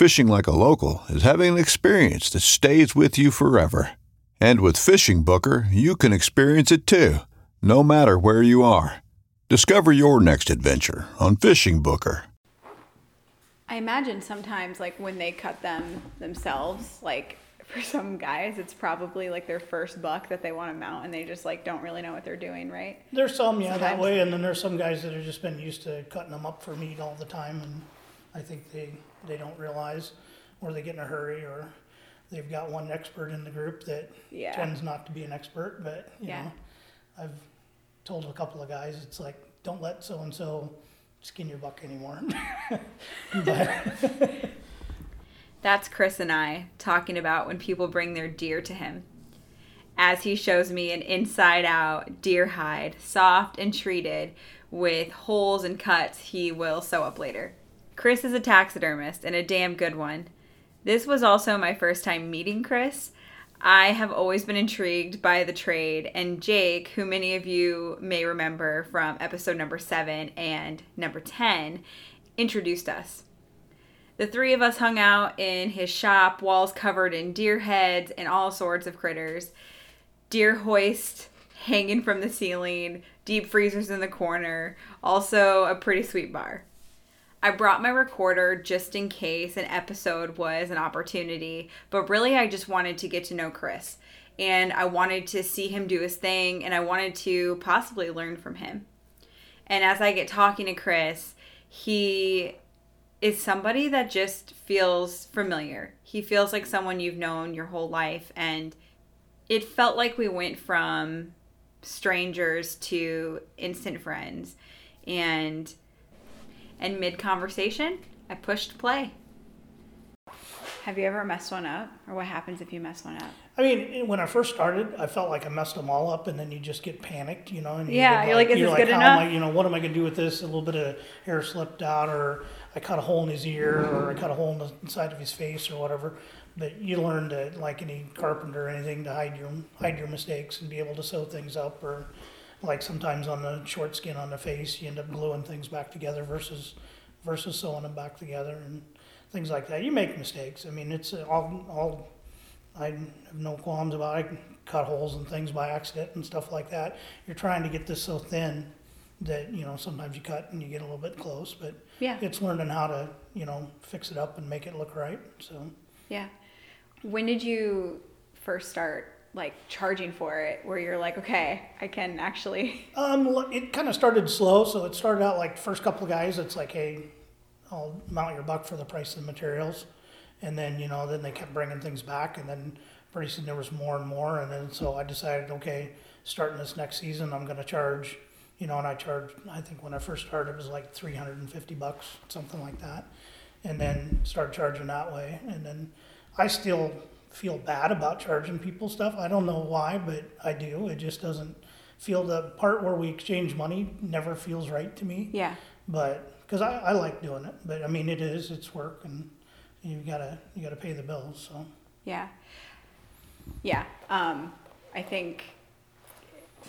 Fishing like a local is having an experience that stays with you forever. And with Fishing Booker, you can experience it too, no matter where you are. Discover your next adventure on Fishing Booker. I imagine sometimes, like when they cut them themselves, like for some guys, it's probably like their first buck that they want to mount, and they just like don't really know what they're doing, right? There's some, yeah, that way, and then there's some guys that have just been used to cutting them up for meat all the time, and I think they, they don't realize, or they get in a hurry, or they've got one expert in the group that Yeah. tends not to be an expert, but, you Yeah. know, I've told a couple of guys, it's like, don't let so-and-so skin your buck anymore. That's Chris and I talking about when people bring their deer to him. As he shows me an inside out deer hide, soft and treated with holes and cuts he will sew up later. Chris is a taxidermist and a damn good one. This was also my first time meeting Chris. I have always been intrigued by the trade, and Jake, who many of you may remember from episode number 7 and number 10, introduced us. The three of us hung out in his shop, walls covered in deer heads and all sorts of critters. Deer hoist hanging from the ceiling, deep freezers in the corner, also a pretty sweet bar. I brought my recorder just in case an episode was an opportunity, but really I just wanted to get to know Chris and I wanted to see him do his thing and I wanted to possibly learn from him. And as I get talking to Chris, he is somebody that just feels familiar. He feels like someone you've known your whole life and it felt like we went from strangers to instant friends and and mid conversation I pushed play. Have you ever messed one up or what happens if you mess one up? I mean, when I first started, I felt like I messed them all up, and then you just get panicked, you know. And you Yeah, get you're like, is you're this good how am I, enough? you know, what am I going to do with this? A little bit of hair slipped out, or I cut a hole in his ear, or I cut a hole in the inside of his face, or whatever. But you learn to, like any carpenter or anything, to hide your hide your mistakes and be able to sew things up, or like sometimes on the short skin on the face, you end up gluing things back together versus versus sewing them back together and things like that. You make mistakes. I mean, it's all all I have no qualms about. it. I cut holes and things by accident and stuff like that. You're trying to get this so thin that you know sometimes you cut and you get a little bit close, but Yeah. it's learning how to you know fix it up and make it look right. So Yeah. When did you first start like charging for it where you're like, okay, I can actually um, it kind of started slow. So it started out like first couple of guys. It's like, hey, I'll mount your buck for the price of the materials, and then you know then they kept bringing things back, and then pretty soon there was more and more, and then so I decided, okay, starting this next season, I'm going to charge. You know, and I charged. I think when I first started, it was like 350 bucks, something like that, and then started charging that way. And then I still feel bad about charging people stuff. I don't know why, but I do. It just doesn't feel the part where we exchange money never feels right to me. Yeah. But because I, I like doing it, but I mean it is it's work and you gotta you gotta pay the bills. So Yeah. Yeah. Um I think,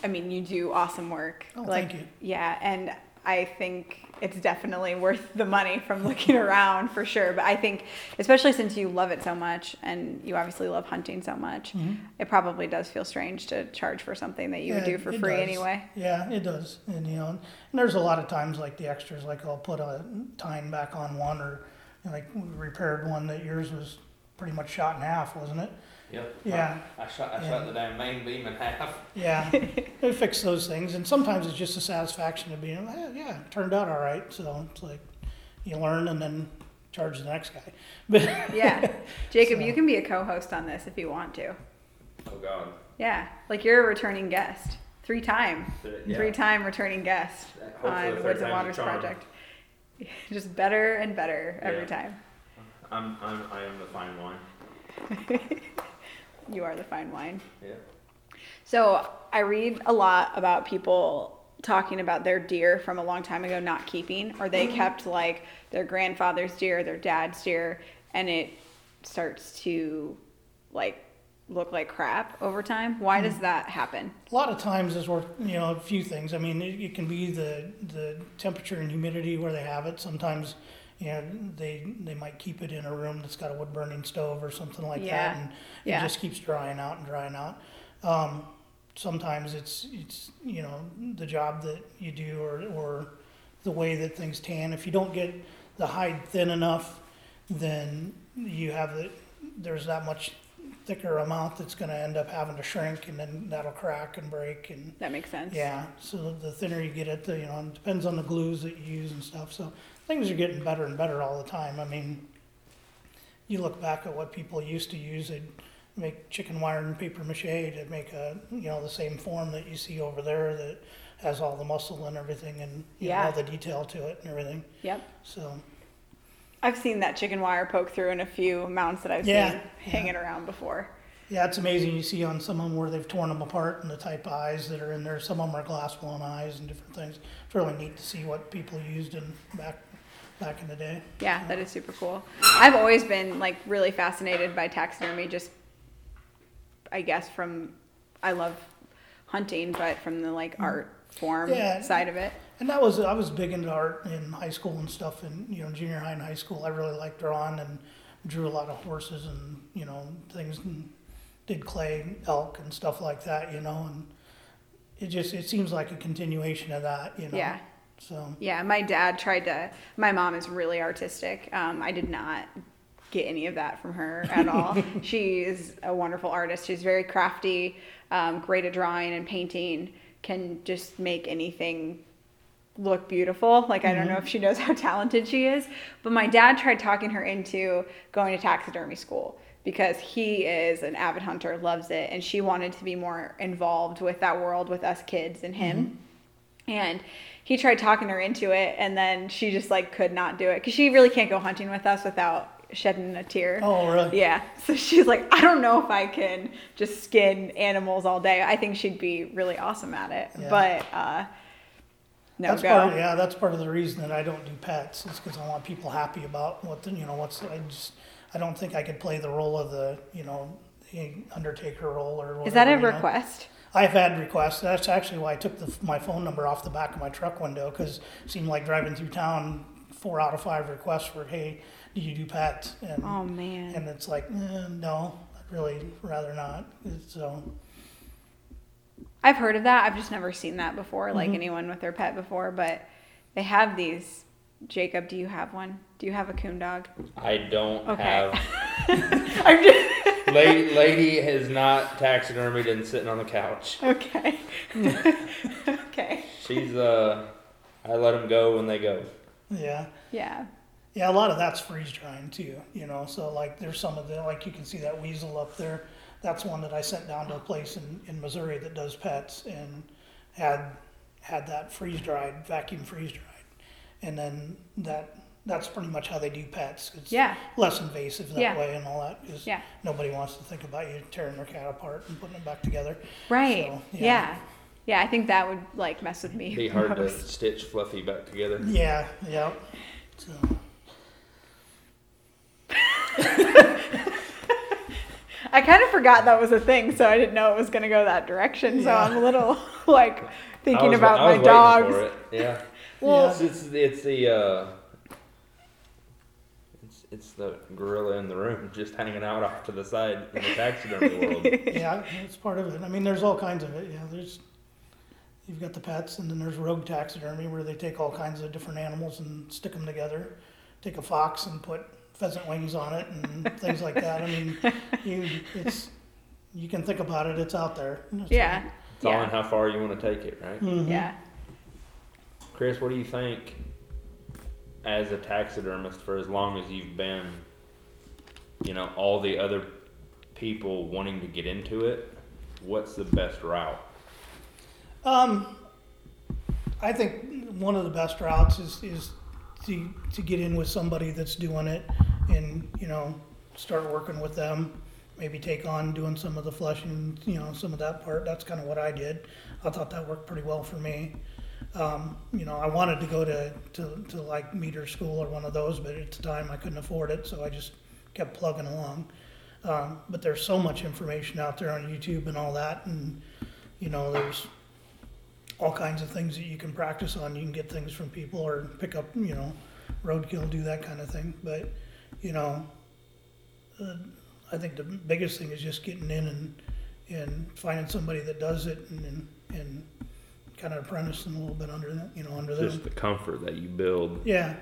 I mean, you do awesome work. Oh, like, thank you. Yeah, and I think it's definitely worth the money from looking around for sure. But I think, especially since you love it so much and you obviously love hunting so much, it probably does feel strange to charge for something that you would Mm-hmm. Do for free does. anyway. Yeah, it does. And you know, and there's a lot of times like the extras, like I'll put a tine back on one, or you know, like we repaired one that yours was pretty much shot in half, wasn't it? Yep. Yeah. I shot, I Yeah. shot the damn main beam in half. Yeah, they fix those things, and sometimes it's just a satisfaction of being, eh, yeah, it turned out all right. So it's like you learn and then charge the next guy. But Yeah. Jacob, So- you can be a co host on this if you want to. Oh God. Yeah. Like you're a returning guest. Three time. Yeah. Three time returning guest Hopefully on third Woods and Waters. Project. Just better and better every Yeah. time. I'm, I'm, I am the fine wine. You are the fine wine. Yeah. So I read a lot about people talking about their deer from a long time ago not keeping, or they mm-hmm. kept like their grandfather's deer, their dad's deer, and it starts to like look like crap over time. Why does mm-hmm. that happen? a lot of times there's worth, you know, a few things. I mean, it, it can be the the temperature and humidity where they have it. Sometimes, you know, they they might keep it in a room that's got a wood burning stove or something like Yeah. that, and Yeah. it just keeps drying out and drying out. Um, sometimes it's it's you know the job that you do or or the way that things tan. If you don't get the hide thin enough, then you have the there's that much thicker amount that's going to end up having to shrink, and then that'll crack and break and That makes sense. yeah. So the thinner you get it, the you know, it depends on the glues that you use and stuff. So things are getting better and better all the time. I mean, you look back at what people used to use, they'd make chicken wire and paper mache to make a you know the same form that you see over there that has all the muscle and everything and you know, all the detail to it and everything. Yep. So I've seen that chicken wire poke through in a few mounts that I've Yeah, seen hanging around before. yeah, it's amazing. You see on some of them where they've torn them apart and the type of eyes that are in there. Some of them are glass blown eyes and different things. It's really neat to see what people used in back back in the day. Yeah, that is super cool. I've always been like really fascinated by taxidermy, just I guess from I love hunting, but from the like art form Mm. Yeah. side of it. And that was I was big into art in high school and stuff, and you know junior high and high school. I really liked drawing and drew a lot of horses and you know things, and did clay elk and stuff like that. You know, and it just it seems like a continuation of that. You know. Yeah. So Yeah, my dad tried to. My mom is really artistic. Um, I did not get any of that from her at all. she is a wonderful artist. She's very crafty, um, great at drawing and painting. Can just make anything look beautiful. Like I don't know if she knows how talented she is, but my dad tried talking her into going to taxidermy school because he is an avid hunter, loves it, and she wanted to be more involved with that world with us kids and him. And he tried talking her into it, and then she just like could not do it because she really can't go hunting with us without shedding a tear. oh really? Yeah. So she's like, I don't know if I can just skin animals all day. I think she'd be really awesome at it. Yeah. But uh no that's go. part. Of, yeah, that's part of the reason that I don't do pets. Is because I want people happy about what the, you know what's. I just I don't think I could play the role of the you know the Undertaker role or. Whatever, Is that a request? know. Request? I've had requests. That's actually why I took the, my phone number off the back of my truck window because it seemed like driving through town, four out of five requests were, "Hey, do you do pets?" And Oh man. and it's like, eh, no, I'd really rather not. So I've heard of that. I've just never seen that before, like Mm-hmm. anyone with their pet before, but they have these. Jacob, do you have one? Do you have a coon dog? I don't Okay. have. I'm just lady, lady is not taxidermied and sitting on the couch. okay. okay. She's uh, I let them go when they go. yeah, Yeah. yeah, a lot of that's freeze drying too. You know, so like there's some of the like you can see that weasel up there. That's one that I sent down to a place in, in Missouri that does pets and had had that freeze dried, vacuum freeze dried, and then that that's pretty much how they do pets. It's Yeah. less invasive that Yeah. way and all that because Yeah. nobody wants to think about you tearing their cat apart and putting it back together. Right. So, yeah. yeah. yeah. I think that would like mess with me. Be hard to stitch Fluffy back together. Yeah, yeah. So I kind of forgot that was a thing, so I didn't know it was going to go that direction. So Yeah. I'm a little like I thinking was- about I was my waiting dogs. for it. Yeah. Well, It's, it's, it's the uh, it's, it's the gorilla in the room just hanging out off to the side in the taxidermy world. Yeah, it's part of it. I mean, there's all kinds of it. Yeah, there's you've got the pets, and then there's rogue taxidermy where they take all kinds of different animals and stick them together. Take a fox and put pheasant wings on it and things like that. I mean, you it's you can think about it. It's out there. It's- yeah, It's all in how far you want to take it, right? Mhm. yeah. Chris, what do you think as a taxidermist for as long as you've been, you know, all the other people wanting to get into it, what's the best route? Um, I think one of the best routes is, is to, to get in with somebody that's doing it and, you know, start working with them. Maybe take on doing some of the fleshing, you know, some of that part. That's kind of what I did. I thought that worked pretty well for me. Um, you know, I wanted to go to, to, to like meter school or one of those, but at the time I couldn't afford it, so I just kept plugging along. Um, but there's so much information out there on YouTube and all that, and you know, there's all kinds of things that you can practice on. You can get things from people or pick up, you know, roadkill, do that kind of thing. But, you know, uh, I think the biggest thing is just getting in and, and finding somebody that does it and, and, and kind of apprenticing a little bit under them, you know, under them. Just the comfort that you build Yeah,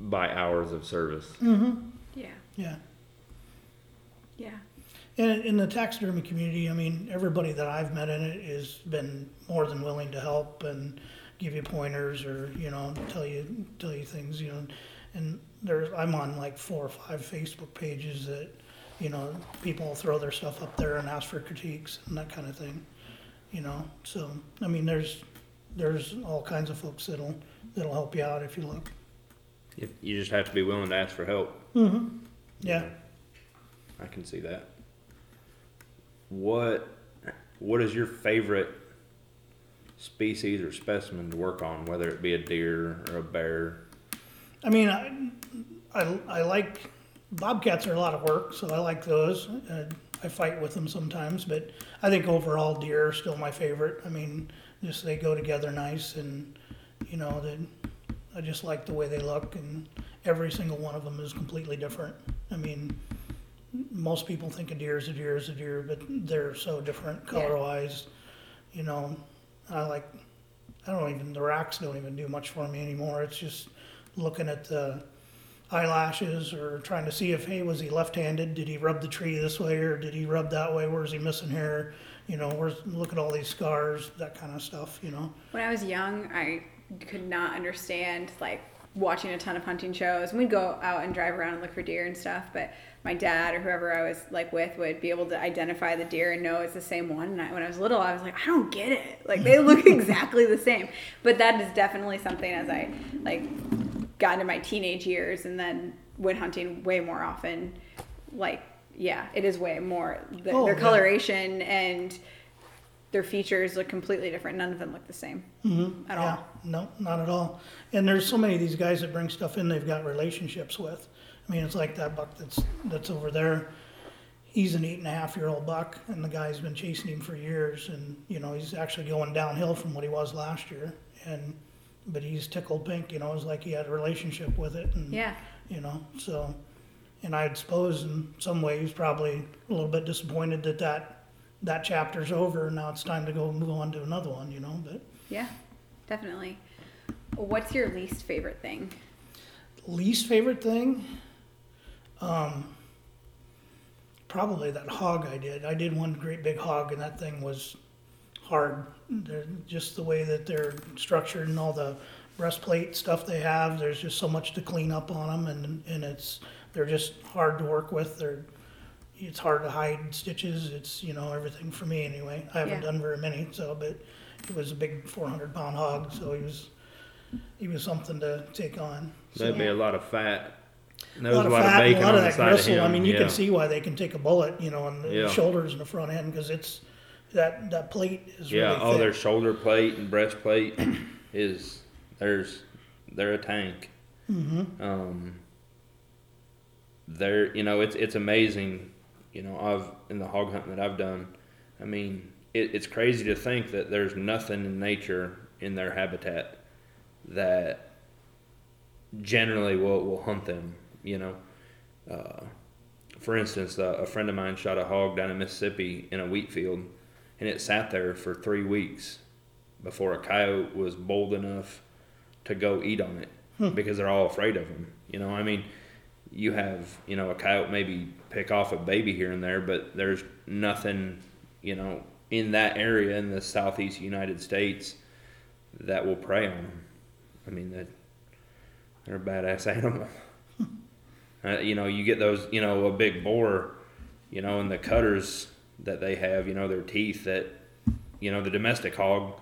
by hours of service. Mhm. Yeah, yeah. yeah, And in the taxidermy community, I mean, everybody that I've met in it has been more than willing to help and give you pointers or you know tell you tell you things. You know, and there's I'm on like four or five Facebook pages that you know people throw their stuff up there and ask for critiques and that kind of thing. You know, so I mean, there's there's all kinds of folks that'll that'll help you out if you look. You- You just have to be willing to ask for help. Mhm. Yeah. I can see that. What What is your favorite species or specimen to work on, whether it be a deer or a bear? I mean, I, I, I like bobcats are a lot of work, so I like those. Uh, I fight with them sometimes, but I think overall deer are still my favorite. I mean, just they go together nice, and you know, they, I just like the way they look, and every single one of them is completely different. I mean, most people think a deer is a deer is a deer, but they're so different color wise. You know, I like. I don't even the racks don't even do much for me anymore. It's just looking at the eyelashes or trying to see if hey was he left-handed? Did he rub the tree this way or did he rub that way? Where's he missing hair? You know, where's look at all these scars, that kind of stuff. You know. When I was young, I could not understand like watching a ton of hunting shows. and We'd go out and drive around and look for deer and stuff, but my dad or whoever I was like with would be able to identify the deer and know it's the same one. And I, when I was little, I was like, I don't get it. Like they look exactly the same. But that is definitely something as I like got into my teenage years and then went hunting way more often. Like yeah, it is way more. The, Oh, their yeah. coloration and their features look completely different. None of them look the same mm-hmm. at yeah, all. no, not at all. And there's so many of these guys that bring stuff in they've got relationships with. I mean, it's like that buck that's that's over there. He's an eight and a half year old buck, and the guy's been chasing him for years. And you know, he's actually going downhill from what he was last year. And but he's tickled pink. You know, it's like he had a relationship with it. And Yeah. you know, so. And I'd suppose in some ways probably a little bit disappointed that that that chapter's over. and Now it's time to go move on to another one. You know, but. Yeah, definitely. What's your least favorite thing? least favorite thing um probably that hog i did i did one great big hog and that thing was hard they're just the way that they're structured and all the breastplate stuff they have there's just so much to clean up on them and and it's they're just hard to work with they're it's hard to hide stitches it's you know everything for me anyway i haven't Yeah. done very many so but it was a big 400 pound hog so he was he was something to take on That'd be a lot of fat. There a was lot a of lot of fat, and bacon a lot on of that gristle. of. I mean, you yeah. can see why they can take a bullet, you know, on the Yeah. shoulders and the front end because it's that that plate is Yeah. really oh, thick. their shoulder plate and breastplate is there's they're a tank. Mm-hmm. Um, they're you know it's it's amazing. you know, I've in the hog hunting that I've done. I mean, it, it's crazy to think that there's nothing in nature in their habitat that generally will will hunt them. You know, uh, for instance, uh, a friend of mine shot a hog down in Mississippi in a wheat field, and it sat there for three weeks before a coyote was bold enough to go eat on it because they're all afraid of them. You know, I mean, you have you know a coyote maybe pick off a baby here and there, but there's nothing you know in that area in the southeast United States that will prey on them. I mean that they're a badass animal. uh, you know, you get those you know a big boar, you know, and the cutters that they have, you know, their teeth that you know the domestic hog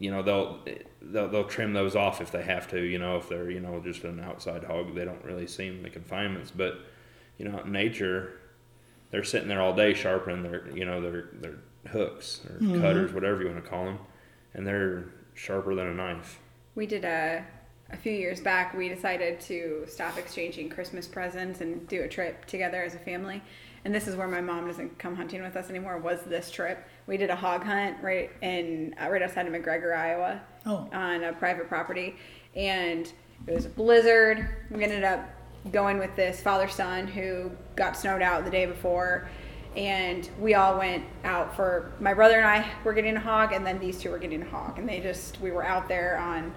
you know they'll they'll they'll trim those off if they have to. You know if they're you know just an outside hog, they don't really seem the confinements. But you know nature, they're sitting there all day sharpening their you know their their hooks or mm-hmm. cutters, whatever you want to call them, and they're sharper than a knife. We did a a few years back. We decided to stop exchanging Christmas presents and do a trip together as a family. And this is where my mom doesn't come hunting with us anymore. Was this trip? We did a hog hunt right in uh, right outside of McGregor, Iowa, Oh. on a private property, and it was a blizzard. We ended up going with this father son who got snowed out the day before, and we all went out for my brother and I were getting a hog, and then these two were getting a hog, and they just we were out there on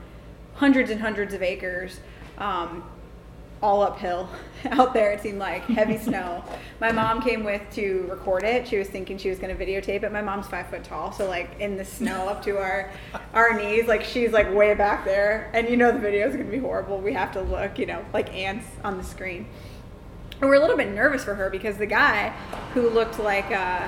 hundreds and hundreds of acres. Um, all uphill out there. It seemed like heavy snow. My mom came with to record it. She was thinking she was going to videotape it. My mom's five foot tall, so like in the snow up to our our knees, like she's like way back there, and you know the video is going to be horrible. We have to look, you know, like ants on the screen. And we're a little bit nervous for her because the guy who looked like uh,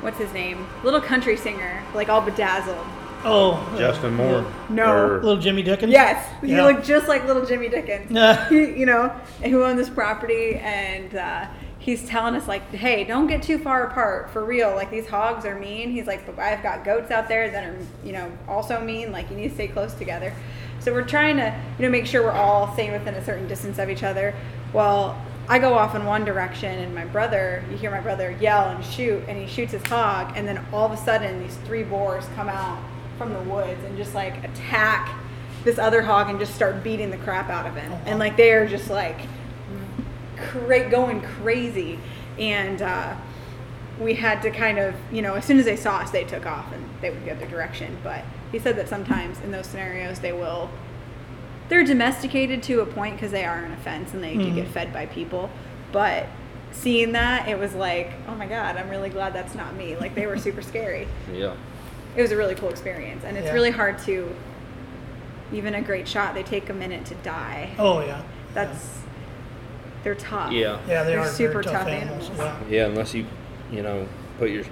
what's his name, little country singer, like all bedazzled. Oh, Justin Moore. No. Or- Little Jimmy Dickens. Yes, he Yeah. looked just like little Jimmy Dickens. Yeah. He, you know, who owned this property, and uh, he's telling us like, "Hey, don't get too far apart for real. Like these hogs are mean." He's like, "But I've got goats out there that are, you know, also mean. Like you need to stay close together." So we're trying to, you know, make sure we're all staying within a certain distance of each other. Well, I go off in one direction, and my brother, you hear my brother yell and shoot, and he shoots his hog, and then all of a sudden, these three boars come out from the woods and just like attack this other hog and just start beating the crap out of him. And like they are just like cra- going crazy. And uh, we had to kind of, you know, as soon as they saw us, they took off and they would go their direction. But he said that sometimes in those scenarios, they will, they're domesticated to a point because they are an offense and they do get fed by people. But seeing that, it was like, oh my God, I'm really glad that's not me. Like they were super scary Yeah. It was a really cool experience and it's Yeah. really hard to even a great shot they take a minute to die Oh yeah. that's they're tough Yeah. Yeah, they They're are super tough, tough animals. animals. Yeah. Yeah, unless you, you know, put your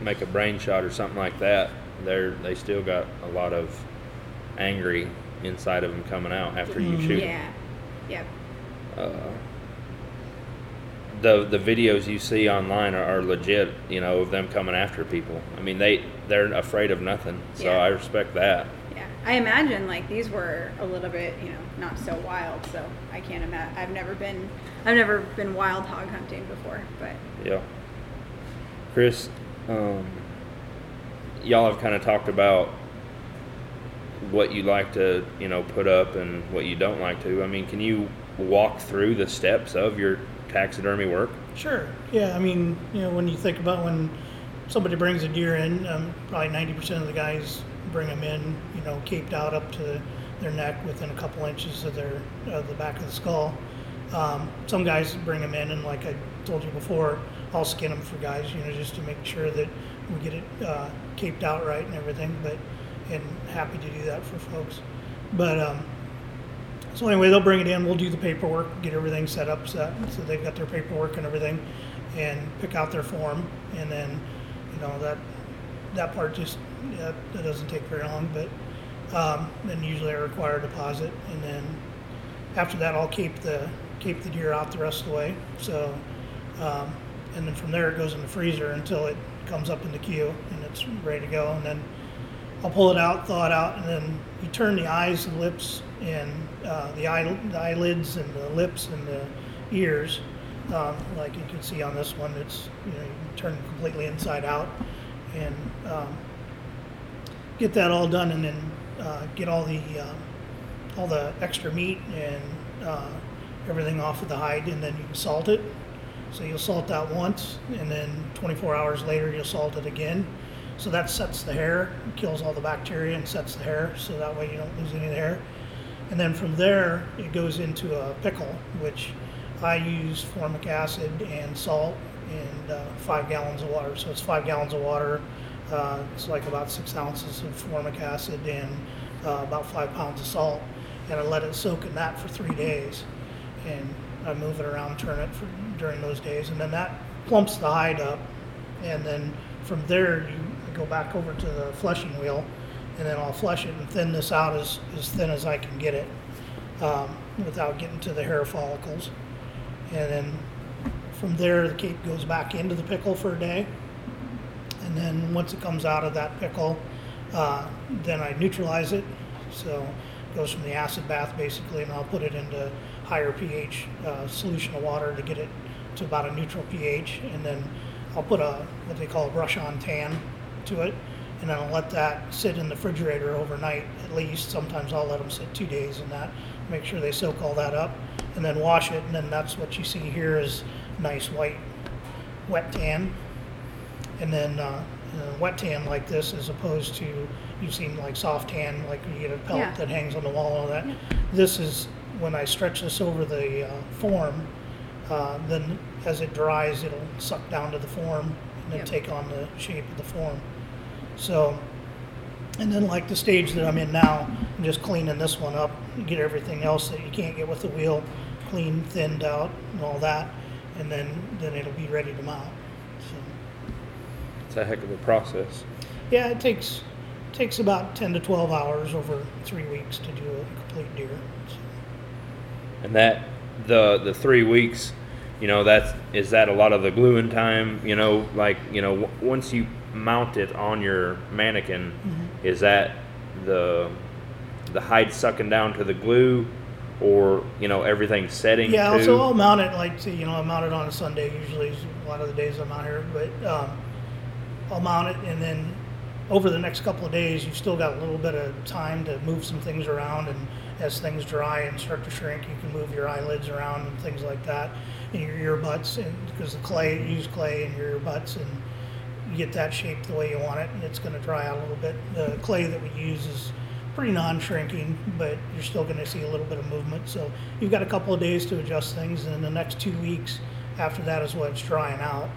make a brain shot or something like that, they're they still got a lot of angry inside of them coming out after you shoot. 'em. yeah yep Uh, the the videos you see online are, are legit. You know, of them coming after people. I mean, they they're afraid of nothing. So Yeah. I respect that. yeah i imagine like these were a little bit you know not so wild so i can't imagine i've never been i've never been wild hog hunting before but Yeah. Chris, um, y'all have kind of talked about what you like to, you know, put up and what you don't like to. I mean, can you walk through the steps of your taxidermy work? Sure. Yeah. I mean, you know, when you think about when somebody brings a deer in, um, probably ninety percent of the guys bring them in, you know, caped out up to their neck within a couple inches of their of the back of the skull. Um, some guys bring them in, and like I told you before, I'll skin them for guys, you know, just to make sure that we get it uh, caped out right and everything. But and happy to do that for folks. But um, so anyway, they'll bring it in. We'll do the paperwork, get everything set up, so, they've got their paperwork and everything, and pick out their form, and then, know, that that part just yeah, that doesn't take very long. But um, then usually I require a deposit, and then after that I'll keep the keep the deer out the rest of the way. So, um, and then from there it goes in the freezer until it comes up in the queue and it's ready to go, and then I'll pull it out, thaw it out, and then you turn the eyes and lips and uh, the, eye, the eyelids and the lips and the ears Um, like you can see on this one, it's you know you can turn completely inside out, and um, get that all done, and then uh, get all the uh, all the extra meat and uh, everything off of the hide, and then you can salt it. So you'll salt that once, and then 24 hours later you'll salt it again. So that sets the hair, kills all the bacteria, and sets the hair. So that way you don't lose any of the hair. And then from there it goes into a pickle, which I use formic acid and salt and uh, five gallons of water. So it's five gallons of water. Uh, it's like about six ounces of formic acid and uh, about five pounds of salt. And I let it soak in that for three days. And I move it around, turn it for, during those days. And then that plumps the hide up. And then from there, you go back over to the fleshing wheel. And then I'll flesh it and thin this out as, as thin as I can get it um, without getting to the hair follicles. And then from there, the cape goes back into the pickle for a day. And then once it comes out of that pickle, uh, then I neutralize it. So it goes from the acid bath basically, and I'll put it into higher pH uh, solution of water to get it to about a neutral pH. And then I'll put a what they call a brush on tan to it. And then I'll let that sit in the refrigerator overnight at least. Sometimes I'll let them sit two days in that, make sure they soak all that up, and then wash it. And then that's what you see here is nice white wet tan and then uh, uh, wet tan like this as opposed to you've seen like soft tan like you get a pellet Yeah. that hangs on the wall and all that this is when i stretch this over the uh, form uh, then as it dries it'll suck down to the form and then Yep. take on the shape of the form so and then like the stage that i'm in now i'm just cleaning this one up get everything else that you can't get with the wheel clean thinned out and all that and then then it'll be ready to mount so It's a heck of a process. yeah, it takes takes about ten to twelve hours over three weeks to do a complete deer. So, And that the the three weeks, you know, that's is that a lot of the gluing time. You know, like you know, w- once you mount it on your mannequin, Mm-hmm. Is that the the hide sucking down to the glue, or you know everything setting? yeah, to? so I'll mount it like say, you know I mount it on a Sunday usually is a lot of the days I'm out here, but um, I'll mount it and then over the next couple of days you've still got a little bit of time to move some things around and as things dry and start to shrink you can move your eyelids around and things like that and your ear butts and because the clay use clay in your ear butts and you get that shape the way you want it and it's going to dry out a little bit. The clay that we use is pretty non-shrinking but you're still going to see a little bit of movement. So you've got a couple of days to adjust things and then the next two weeks after that is when it's drying out.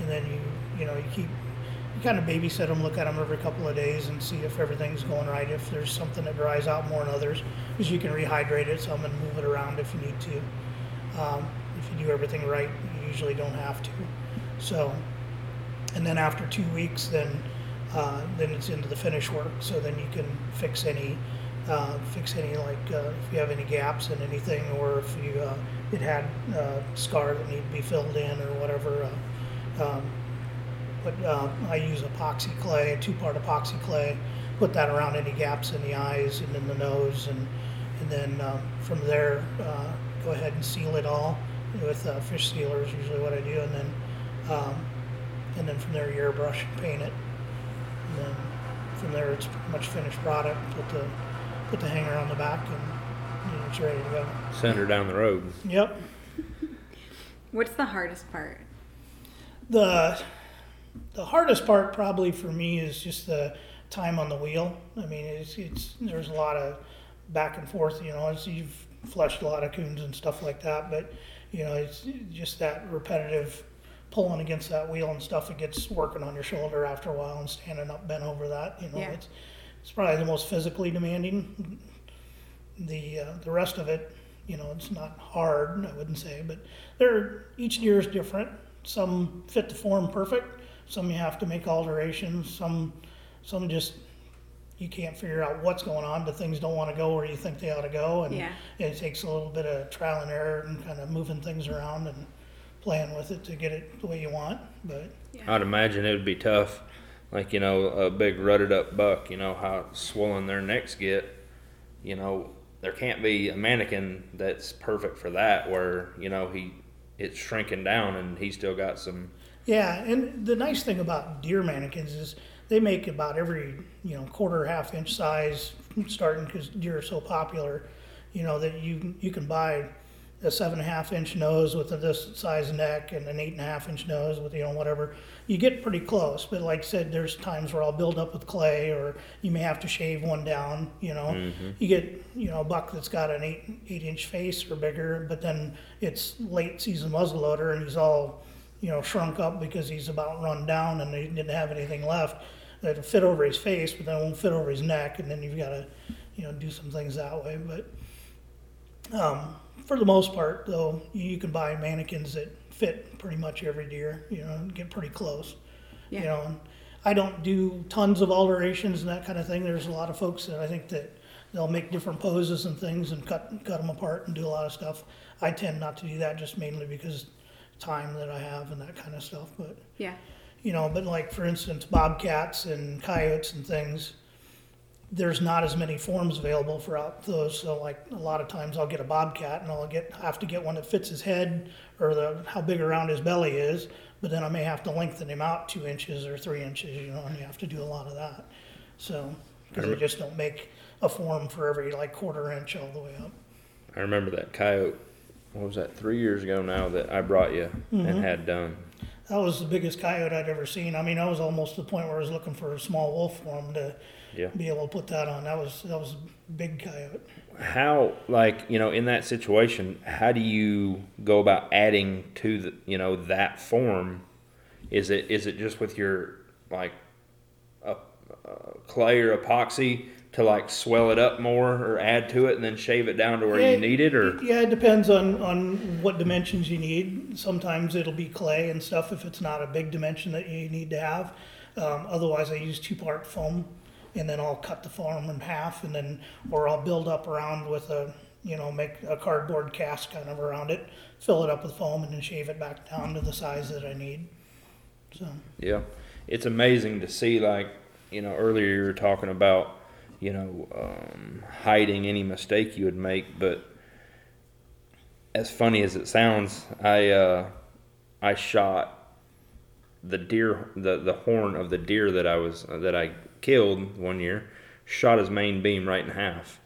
And then you you know you keep you kind of babysit them look at them every couple of days and see if everything's going right if there's something that dries out more than others because you can rehydrate it some and move it around if you need to. Um, if you do everything right you usually don't have to. So and then after two weeks, then uh, then it's into the finish work. So then you can fix any uh, fix any like uh, if you have any gaps in anything, or if you uh, it had uh, scar that need to be filled in or whatever. Uh, um, but I use epoxy clay, two part epoxy clay. Put that around any gaps in the eyes and in the nose, and and then from there go ahead and seal it all with fish sealers. usually what I do, and then. Um, and then from there you airbrush and paint it. And then from there it's pretty much finished product. Put the put the hanger on the back and you know, it's ready to go. Send her down the road. Yep. What's the hardest part? The the hardest part probably for me is just the time on the wheel. I mean, it's it's there's a lot of back and forth. You know, as you've fleshed a lot of coons and stuff like that, but you know, it's just that repetitive pulling against that wheel and stuff. It gets working on your shoulder after a while and standing up bent over that. You know, Yeah. it's it's probably the most physically demanding. The uh, the rest of it, you know, it's not hard. I wouldn't say, but they're each deer is different. Some fit the form perfect. Some you have to make alterations. Some some just you can't figure out what's going on. The things don't want to go where you think they ought to go, and Yeah. it takes a little bit of trial and error and kind of moving things around and playing with it to get it the way you want. But I'd imagine it would be tough, like you know, a big rutted up buck. You know how swollen their necks get. You know, there can't be a mannequin that's perfect for that. Where you know he it's shrinking down, and he's still got some. Yeah, and the nice thing about deer mannequins is they make about every you know quarter half inch size starting because deer are so popular. You know that you you can buy a seven and a half inch nose with a this size neck and an eight and a half inch nose with you know whatever. You get pretty close, but like I said, there's times where I'll build up with clay, or you may have to shave one down. You know, you get you know a buck that's got an eight eight inch face or bigger, but then it's late season muzzleloader and he's all you know shrunk up because he's about run down and he didn't have anything left that'll fit over his face, but then it won't fit over his neck, and then you've got to you know do some things that way, but. Um, for the most part, though, you can buy mannequins that fit pretty much every deer. You know, and get pretty close. You know, and I don't do tons of alterations and that kind of thing. There's a lot of folks that I think that they'll make different poses and things and cut cut them apart and do a lot of stuff. I tend not to do that just mainly because time that I have and that kind of stuff. But Yeah. you know, but like for instance, bobcats and coyotes and things, there's not as many forms available for out those. So like a lot of times I'll get a bobcat and I'll get have to get one that fits his head or the how big around his belly is. But then I may have to lengthen him out two inches or three inches, you know, and you have to do a lot of that. So because they just don't make a form for every like quarter inch all the way up. I remember that coyote. What was that? Three years ago now that I brought you and mm-hmm. had done. That was the biggest coyote I'd ever seen. I mean, I was almost to the point where I was looking for a small wolf for him to Yeah. be able to put that on. That was that was a big coyote. how like you know in that situation how do you go about adding to the you know that form is it is it just with your like a, a clay or epoxy to like swell it up more or add to it and then shave it down to where Yeah, you need it or Yeah, it depends on, on what dimensions you need. Sometimes it'll be clay and stuff if it's not a big dimension that you need to have. Um, otherwise, I use two part foam and then I'll cut the foam in half and then, or I'll build up around with a, you know, make a cardboard cast kind of around it, fill it up with foam and then shave it back down to the size that I need. So, Yeah, it's amazing to see. Like you know, earlier you were talking about you know um, hiding any mistake you would make, but as funny as it sounds, I uh, I shot the deer the the horn of the deer that I was that I killed one year, shot his main beam right in half,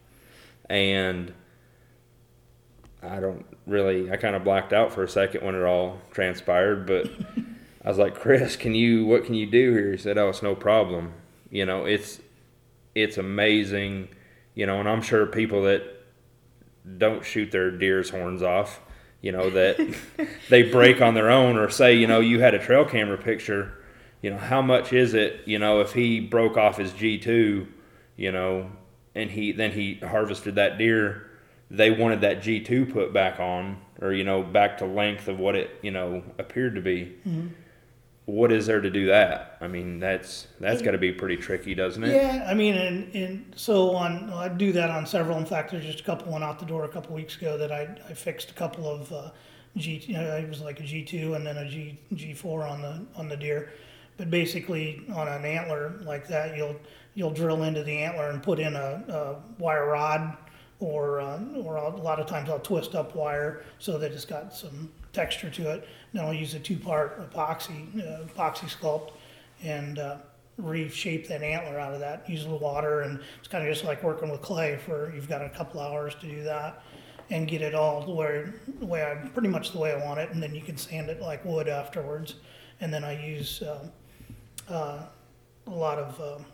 and. I don't really. I kind of blacked out for a second when it all transpired, but I was like, Chris, can you what can you do here? He said, Oh, it's no problem. You know, it's it's amazing, you know, and I'm sure people that don't shoot their deer's horns off, you know, that they break on their own or say, you know, you had a trail camera picture, you know, how much is it, you know, if he broke off his G two, you know, and he then he harvested that deer, they wanted that G two put back on or, you know, back to length of what it, you know, appeared to be what is there to do that? I mean, that's that's got to be pretty tricky, doesn't it? Yeah, I mean, and, and so on, I do that on several. In fact, there's just a couple went out the door a couple weeks ago that I, I fixed a couple of uh, G. You know, it was like a G two and then a G G four on the on the deer. But basically, on an antler like that, you'll you'll drill into the antler and put in a, a wire rod, or uh, or a lot of times I'll twist up wire so that it's got some texture to it. Then I'll use a two part epoxy uh, epoxy sculpt and uh, reshape that antler out of that. Use a little water, and it's kind of just like working with clay. For you've got a couple hours to do that, and get it all the way the way I pretty much the way I want it, and then you can sand it like wood afterwards. And then I use um, uh, a lot of um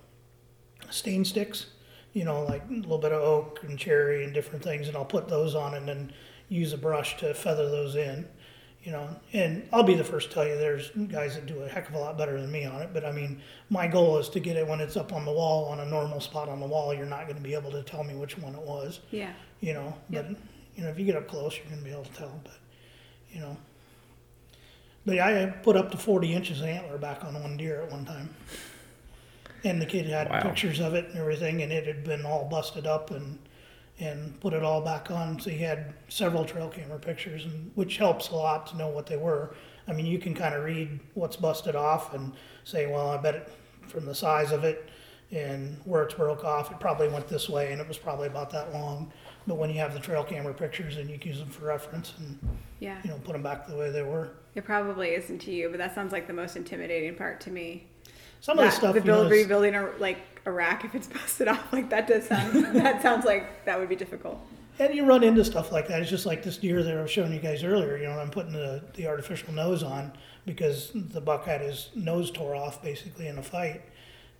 stain sticks, you know, like a little bit of oak and cherry and different things, and I'll put those on, and then use a brush to feather those in you know, and I'll be the first to tell you there's guys that do a heck of a lot better than me on it. But I mean, my goal is to get it when it's up on the wall on a normal spot on the wall. You're not going to be able to tell me which one it was, Yeah. you know. But you know, if you get up close, you're going to be able to tell. But you know, but yeah, I put up to 40 inches of antler back on one deer at one time, and the kid had Wow. pictures of it and everything, and it had been all busted up and and put it all back on. So he had several trail camera pictures, and which helps a lot to know what they were. I mean, you can kind of read what's busted off and say, well, I bet it from the size of it And where it's broke off, it probably went this way and it was probably about that long. But when you have the trail camera pictures, and you can use them for reference and, Yeah. you know, put them back the way they were. It probably isn't to you, but that sounds like the most intimidating part to me. Some of the That- stuff, the build, rebuilding a like a rack if it's busted off, like that does sound. that sounds like that would be difficult. And you run into stuff like that. It's just like this deer that I was showing you guys earlier. You know, I'm putting the, the artificial nose on because the buck had his nose tore off basically in a fight.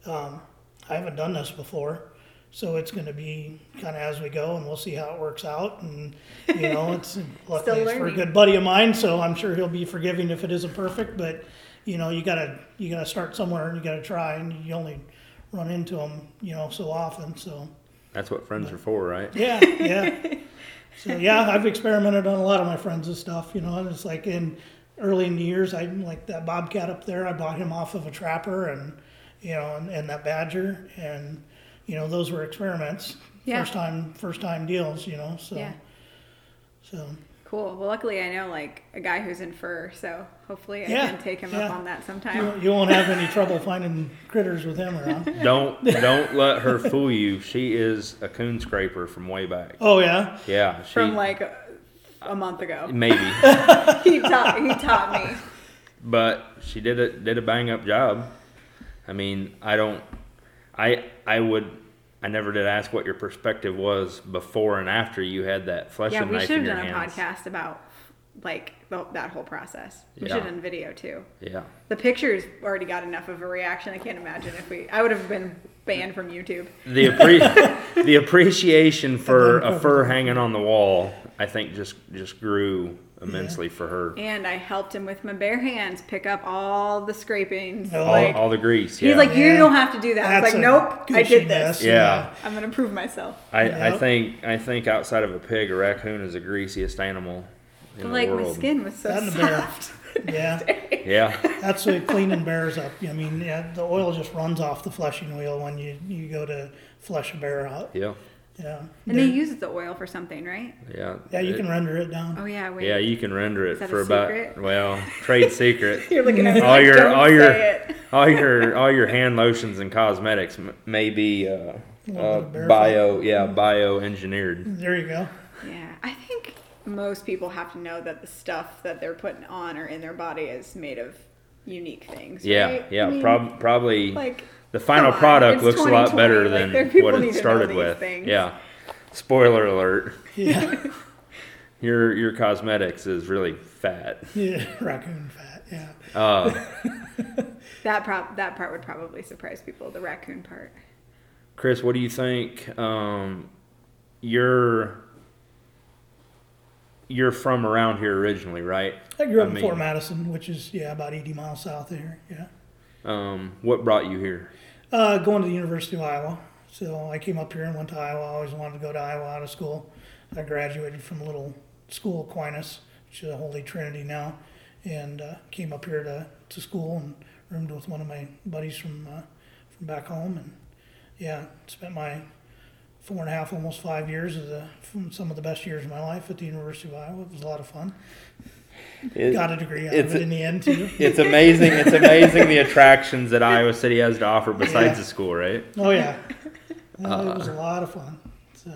Um, I haven't done this before, so it's going to be kind of as we go, and we'll see how it works out. And you know, it's luckily it's for a good buddy of mine, so I'm sure he'll be forgiving if it isn't perfect. But you know, you gotta you gotta start somewhere, and you gotta try, and you only run into them, you know, so often. So. That's what friends are for, right? Yeah, yeah. so yeah, I've experimented on a lot of my friends' and stuff, you know, and it's like in early in the years, I like that bobcat up there. I bought him off of a trapper, and you know, and, and that badger, and you know, those were experiments, Yeah. first time, first time deals, you know. So, Yeah. so Cool. Well, luckily I know like a guy who's in fur, so hopefully I Yeah, can take him yeah. up on that you, sometime. you won't have any trouble finding critters with him around. Don't don't let her fool you. She is a coon scraper from way back. Oh yeah, Yeah, she From like a, a month ago, maybe, he taught he taught me. but she did a did a bang up job. I mean, I don't. I I would. I never did ask what your perspective was before and after you had that fleshing Yeah, we knife should have your done a podcast about like the, that whole process. We Yeah. should have done video too. Yeah. The pictures already got enough of a reaction. I can't imagine if we. I would have been banned from YouTube. the appre- the appreciation for a fur hanging on the wall, I think, just just grew immensely for her. And I helped him with my bare hands pick up all the scrapings. All, like all the grease. he's like, you Yeah. don't have to do that. I was like, nope, I Gucci did mess, this. Yeah. I'm gonna prove myself. I, I think I think outside of a pig, a raccoon is the greasiest animal in But the like world. my skin was so That and the soft. yeah. Yeah, That's what cleaning bears up. I mean, yeah, the oil just runs off the fleshing wheel when you, you go to flesh a bear out. yeah, Yeah. And they use the oil for something, right? yeah. yeah, you It- can render it down. Oh yeah, wait. Yeah, you can render it for about well, trade secret. You're looking at all like, your don't all your all your all your hand lotions and cosmetics m- may be uh, uh, bit of bear bio yeah bio engineered. There you go. Yeah, I think most people have to know that the stuff that they're putting on or in their body is made of unique things. Yeah, right? yeah, I mean, prob- probably like the final on, product looks a lot better like, than there- what it started with. things. Yeah. Spoiler alert. Yeah. Your your cosmetics is really fat. yeah. Raccoon fat. Yeah. Uh, that prob- that part would probably surprise people. The raccoon part. Chris, what do you think? Um, you're you're from around here originally, right? I grew up I in mean- Fort Madison, which is, yeah, about 80 miles south of here. Yeah. Um, what brought you here? Uh, going to the University of Iowa. So I came up here and went to Iowa. I always wanted to go to Iowa out of school. I graduated from little school, Aquinas, which is a Holy Trinity now, and uh, came up here to, to school and roomed with one of my buddies from uh, from back home. And yeah, spent my four and a half, almost five years of from some of the best years of my life at the University of Iowa. It was a lot of fun. It- Got a degree out it's of it in the end too. it's amazing. It's amazing the attractions that Iowa City has to offer besides Yeah. the school, right? Oh yeah, Uh, it was a lot of fun. So.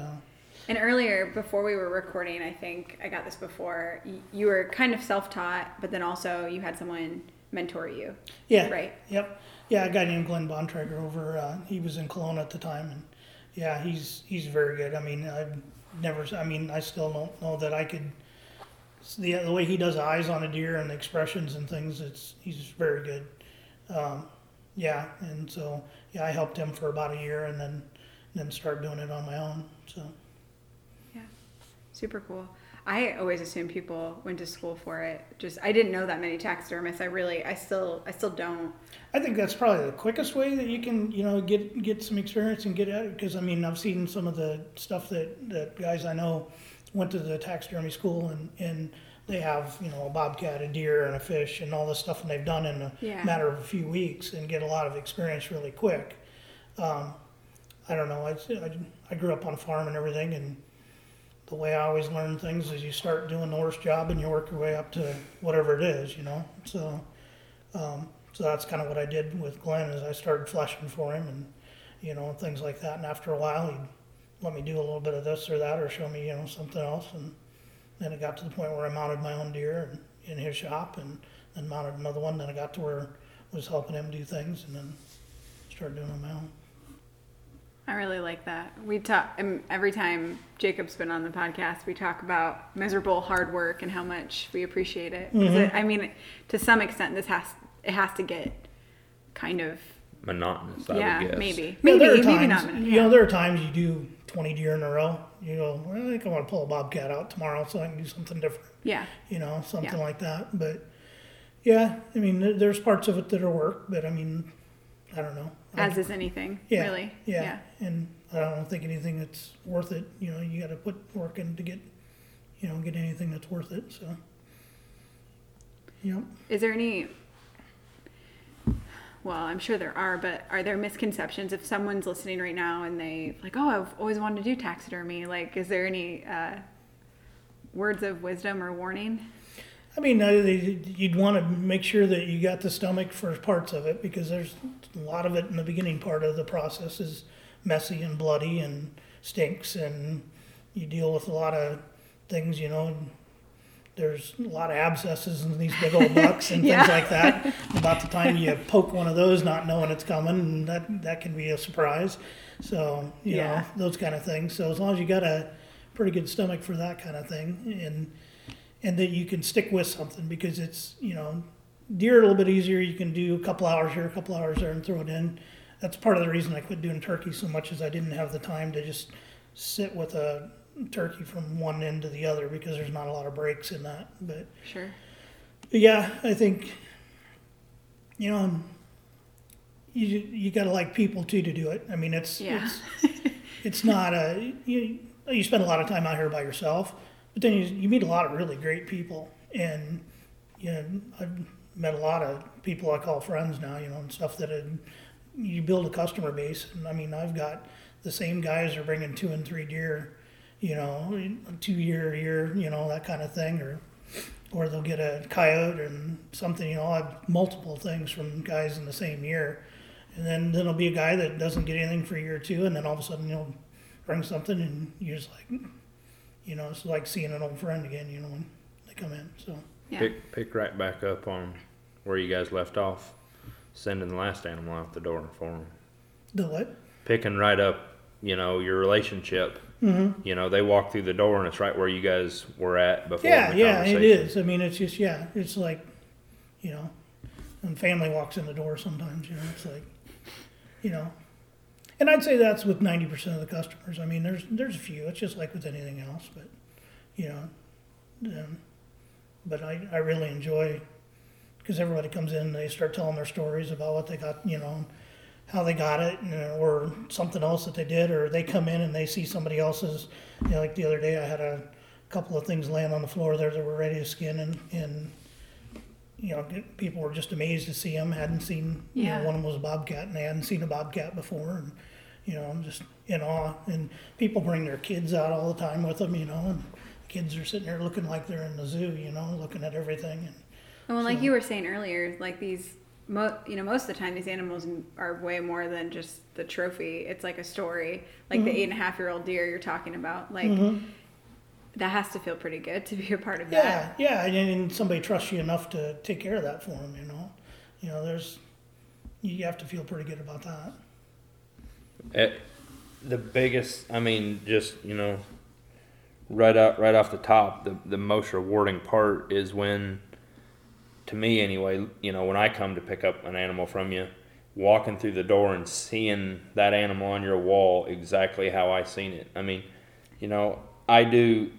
And earlier, before we were recording, I think I got this before. You were kind of self-taught, but then also you had someone mentor you. Yeah. Right. Yep. Yeah, a guy named Glenn Bontrager over. Uh, he was in Kalona at the time, and yeah, he's he's very good. I mean, I've never. I mean, I still don't know that I could. The the way he does eyes on a deer and the expressions and things, it's he's very good. Um, yeah, and so yeah, I helped him for about a year, and then then started doing it on my own. So Yeah. Super cool. I always assumed people went to school for it. Just I didn't know that many taxidermists. I really, I still, I still don't. I think that's probably the quickest way that you can, you know, get get some experience and get at it. Because I mean, I've seen some of the stuff that, that guys I know went to the taxidermy school and and they have, you know, a bobcat, a deer, and a fish, and all this stuff, and they've done in a Yeah. matter of a few weeks and get a lot of experience really quick. Um, I don't know. I, I I grew up on a farm and everything, and the way I always learn things is you start doing the worst job and you work your way up to whatever it is, you know. So. Um, so that's kind of what I did with Glenn is I started fleshing for him and you know, things like that. And after a while, he'd let me do a little bit of this or that, or show me, you know, something else. And then it got to the point where I mounted my own deer in, in his shop, and then mounted another one. Then I got to where I was helping him do things, and then started doing it on my own. I really like that. We talk um, every time Jacob's been on the podcast. We talk about miserable hard work and how much we appreciate it. 'Cause Mm-hmm. it- I mean, to some extent, this has it has to get kind of Monotonous, I yeah, would guess. maybe, Yeah, maybe, there are maybe times, not. You know, there are times you do 20 deer in a row. You go, well, I think I want to pull a bobcat out tomorrow so I can do something different. yeah, You know, something Yeah. like that. But yeah, I mean, there's parts of it that are work, but I mean, I don't know. As is anything, yeah, really. Yeah. yeah. And I don't think anything that's worth it. You know, you got to put work in to get, you know, get anything that's worth it. So, yep. Is there any? Well, I'm sure there are, but are there misconceptions if someone's listening right now and they like, oh, I've always wanted to do taxidermy? Like, is there any uh, words of wisdom or warning? I mean, you'd want to make sure that you got the stomach for parts of it because there's a lot of it in the beginning part of the process is messy and bloody and stinks, and you deal with a lot of things, you know. There's a lot of abscesses in these big old bucks and Yeah. things like that. About the time you poke one of those, not knowing it's coming, and that that can be a surprise. So you Yeah. know those kind of things. So as long as you got a pretty good stomach for that kind of thing, and and that you can stick with something because it's you know deer a little bit easier you can do a couple hours here a couple hours there and throw it in that's part of the reason i quit doing turkey so much as i didn't have the time to just sit with a turkey from one end to the other because there's not a lot of breaks in that but Sure. but yeah i think you know um, you you got to like people too to do it i mean it's Yeah. it's it's not a you you spend a lot of time out here by yourself but then you, you meet a lot of really great people and you know i've met a lot of people i call friends now you know and stuff that had, you build a customer base and i mean i've got the same guys are bringing two and three deer you know two year a year you know that kind of thing or or they'll get a coyote and something you know i have multiple things from guys in the same year and then then there'll be a guy that doesn't get anything for a year or two and then all of a sudden you'll bring something and you're just like you know it's like seeing an old friend again you know when they come in so Yeah. Pick pick right back up on where you guys left off, sending the last animal out the door for them. the what Picking right up, you know, your relationship. Mm-hmm. You know, they walk through the door and it's right where you guys were at before. yeah yeah it is i mean it's just yeah it's like you know when family walks in the door sometimes you know it's like you know and i'd say that's with 90% of the customers i mean there's there's a few it's just like with anything else but you know um, but I, I really enjoy because everybody comes in and they start telling their stories about what they got you know how they got it you know, or something else that they did or they come in and they see somebody else's. You know like the other day i had a couple of things laying on the floor there that were ready to skin and, and you know people were just amazed to see them hadn't seen you Yeah. know one of them was a bobcat and they hadn't seen a bobcat before and you know I'm just in awe. And people bring their kids out all the time with them you know and the kids are sitting there looking like they're in the zoo you know looking at everything and well, like you were saying earlier, like these, mo- you know, most of the time these animals are way more than just the trophy. It's like a story. Like Mm-hmm. the eight and a half year old deer you're talking about. Like that has to feel pretty good to be a part of Yeah, that. yeah, and, and somebody trusts you enough to take care of that for them. You know, you know, there's you have to feel pretty good about that. It, the biggest, I mean, just you know, right out, right off the top, the the most rewarding part is when, to me anyway, you know, when I come to pick up an animal from you, walking through the door and seeing that animal on your wall exactly how I seen it. I mean, you know, I do.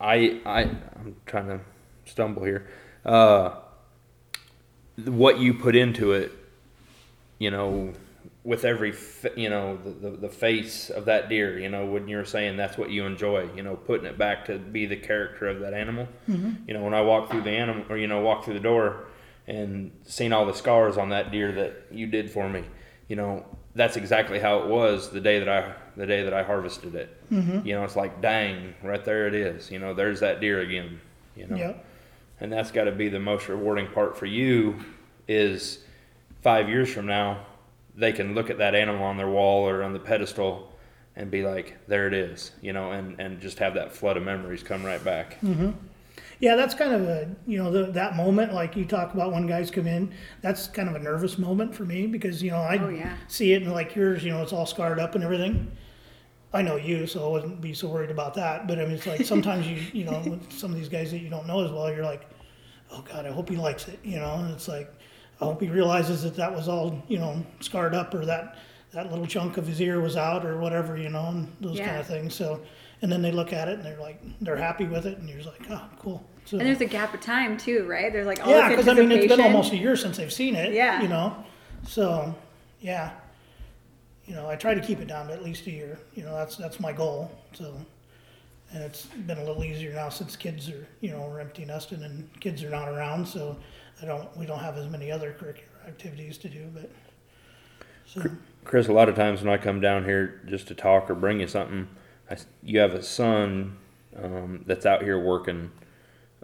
I I I'm trying to stumble here. Uh, what you put into it you know, with every, you know, the, the, the face of that deer, you know, when you're saying that's what you enjoy, you know, putting it back to be the character of that animal. Mm-hmm. You know, when I walk through the animal, or, you know, walk through the door and seen all the scars on that deer that you did for me, you know, that's exactly how it was the day that I, the day that I harvested it. Mm-hmm. You know, it's like, dang, right there it is. You know, there's that deer again, you know Yep. and that's got to be the most rewarding part for you is five years from now they can look at that animal on their wall or on the pedestal and be like, there it is, you know, and, and just have that flood of memories come right back. Mm-hmm. Yeah, that's kind of a you know the, that moment like you talk about when guys come in. That's kind of a nervous moment for me because you know I Oh, yeah. see it and like yours, you know, it's all scarred up and everything. I know you, so I wouldn't be so worried about that. But I mean, it's like sometimes you you know with some of these guys that you don't know as well, you're like, oh God, I hope he likes it, you know. And it's like, I hope he realizes that that was all you know scarred up or that that little chunk of his ear was out or whatever, you know, and those kind of things. So. And then they look at it and they're like, they're happy with it, and you're just like, oh, cool. So, And there's a gap of time too, right? There's like all yeah, because I mean, it's been almost a year since they've seen it. Yeah. You know, so yeah, you know, I try to keep it down to at least a year. You know, that's that's my goal. So, and it's been a little easier now since kids are you know we're empty nesting and kids are not around, so I don't we don't have as many other curricular activities to do. But so Chris, a lot of times when I come down here just to talk or bring you something, I you have a son um, that's out here working.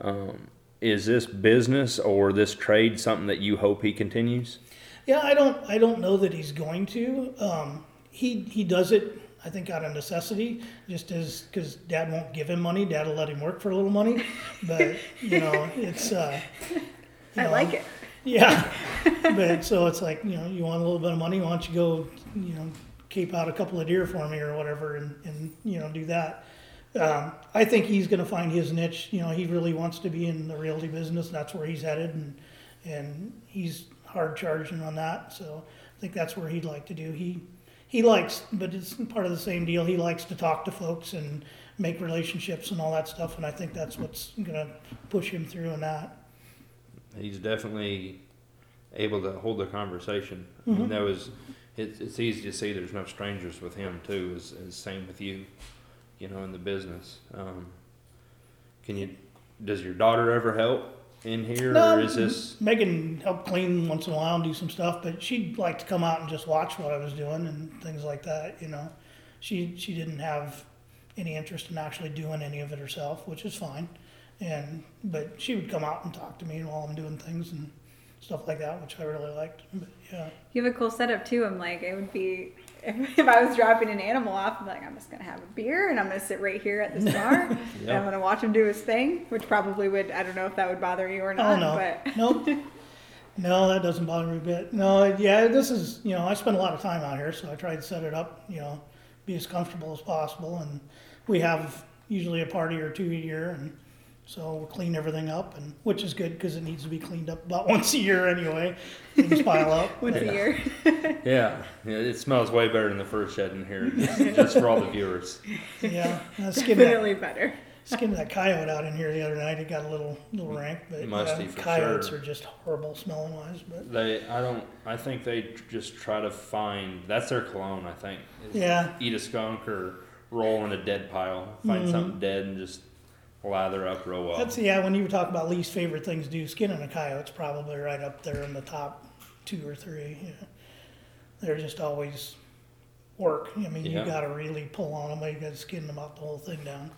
Um, is this business or this trade something that you hope he continues? Yeah, I don't. I don't know that he's going to. Um, he he does it. I think out of necessity, just as because Dad won't give him money. Dad will let him work for a little money, but you know it's. Uh, I know, like it. Yeah, but so it's like you know you want a little bit of money. Why don't you go you know keep out a couple of deer for me or whatever, and and you know do that. Um, I think he's going to find his niche. You know, he really wants to be in the realty business. That's where he's headed, and and he's hard charging on that. So I think that's where he'd like to do. He he likes, but it's part of the same deal. He likes to talk to folks and make relationships and all that stuff. And I think that's what's going to push him through in that. He's definitely able to hold the conversation. I mean, that was it's, it's easy to see there's no strangers with him too. Is, is same with you, you know, in the business. Um, can you? Does your daughter ever help in here, No, or is this? Megan helped clean once in a while and do some stuff, but she'd like to come out and just watch what I was doing and things like that. You know, she she didn't have any interest in actually doing any of it herself, which is fine. And but she would come out and talk to me while I'm doing things and stuff like that, which I really liked. But yeah, You have a cool setup too. I'm like, it would be if, if I was dropping an animal off, I'm like, I'm just gonna have a beer and I'm gonna sit right here at this bar and I'm gonna watch him do his thing, which probably would I don't know if that would bother you or not. oh not, no, but nope. No, that doesn't bother me a bit. No, yeah, this is, you know, I spend a lot of time out here, so I try to set it up, you know, be as comfortable as possible. And we have usually a party or two a year, and so we'll clean everything up, and which is good because it needs to be cleaned up about once a year anyway. Things pile up. once but, a year. Yeah, yeah, it smells way better than the first shed in here. Just, just for all the viewers. yeah, I skinned that, better. skinned that coyote out in here the other night. It got a little little rank, but Musty yeah, for coyotes sure. are just horrible smelling wise. But They, I don't, I think they just try to find. That's their cologne. I think. Yeah. Eat a skunk or roll in a dead pile. Find mm-hmm. something dead and just lather up real well. That's yeah. When you were talking about least favorite things to do, skinning a coyote's probably right up there in the top two or three. Know, they're just always work. I mean, Yeah. you got to really pull on them. You got to skin them out the whole thing down.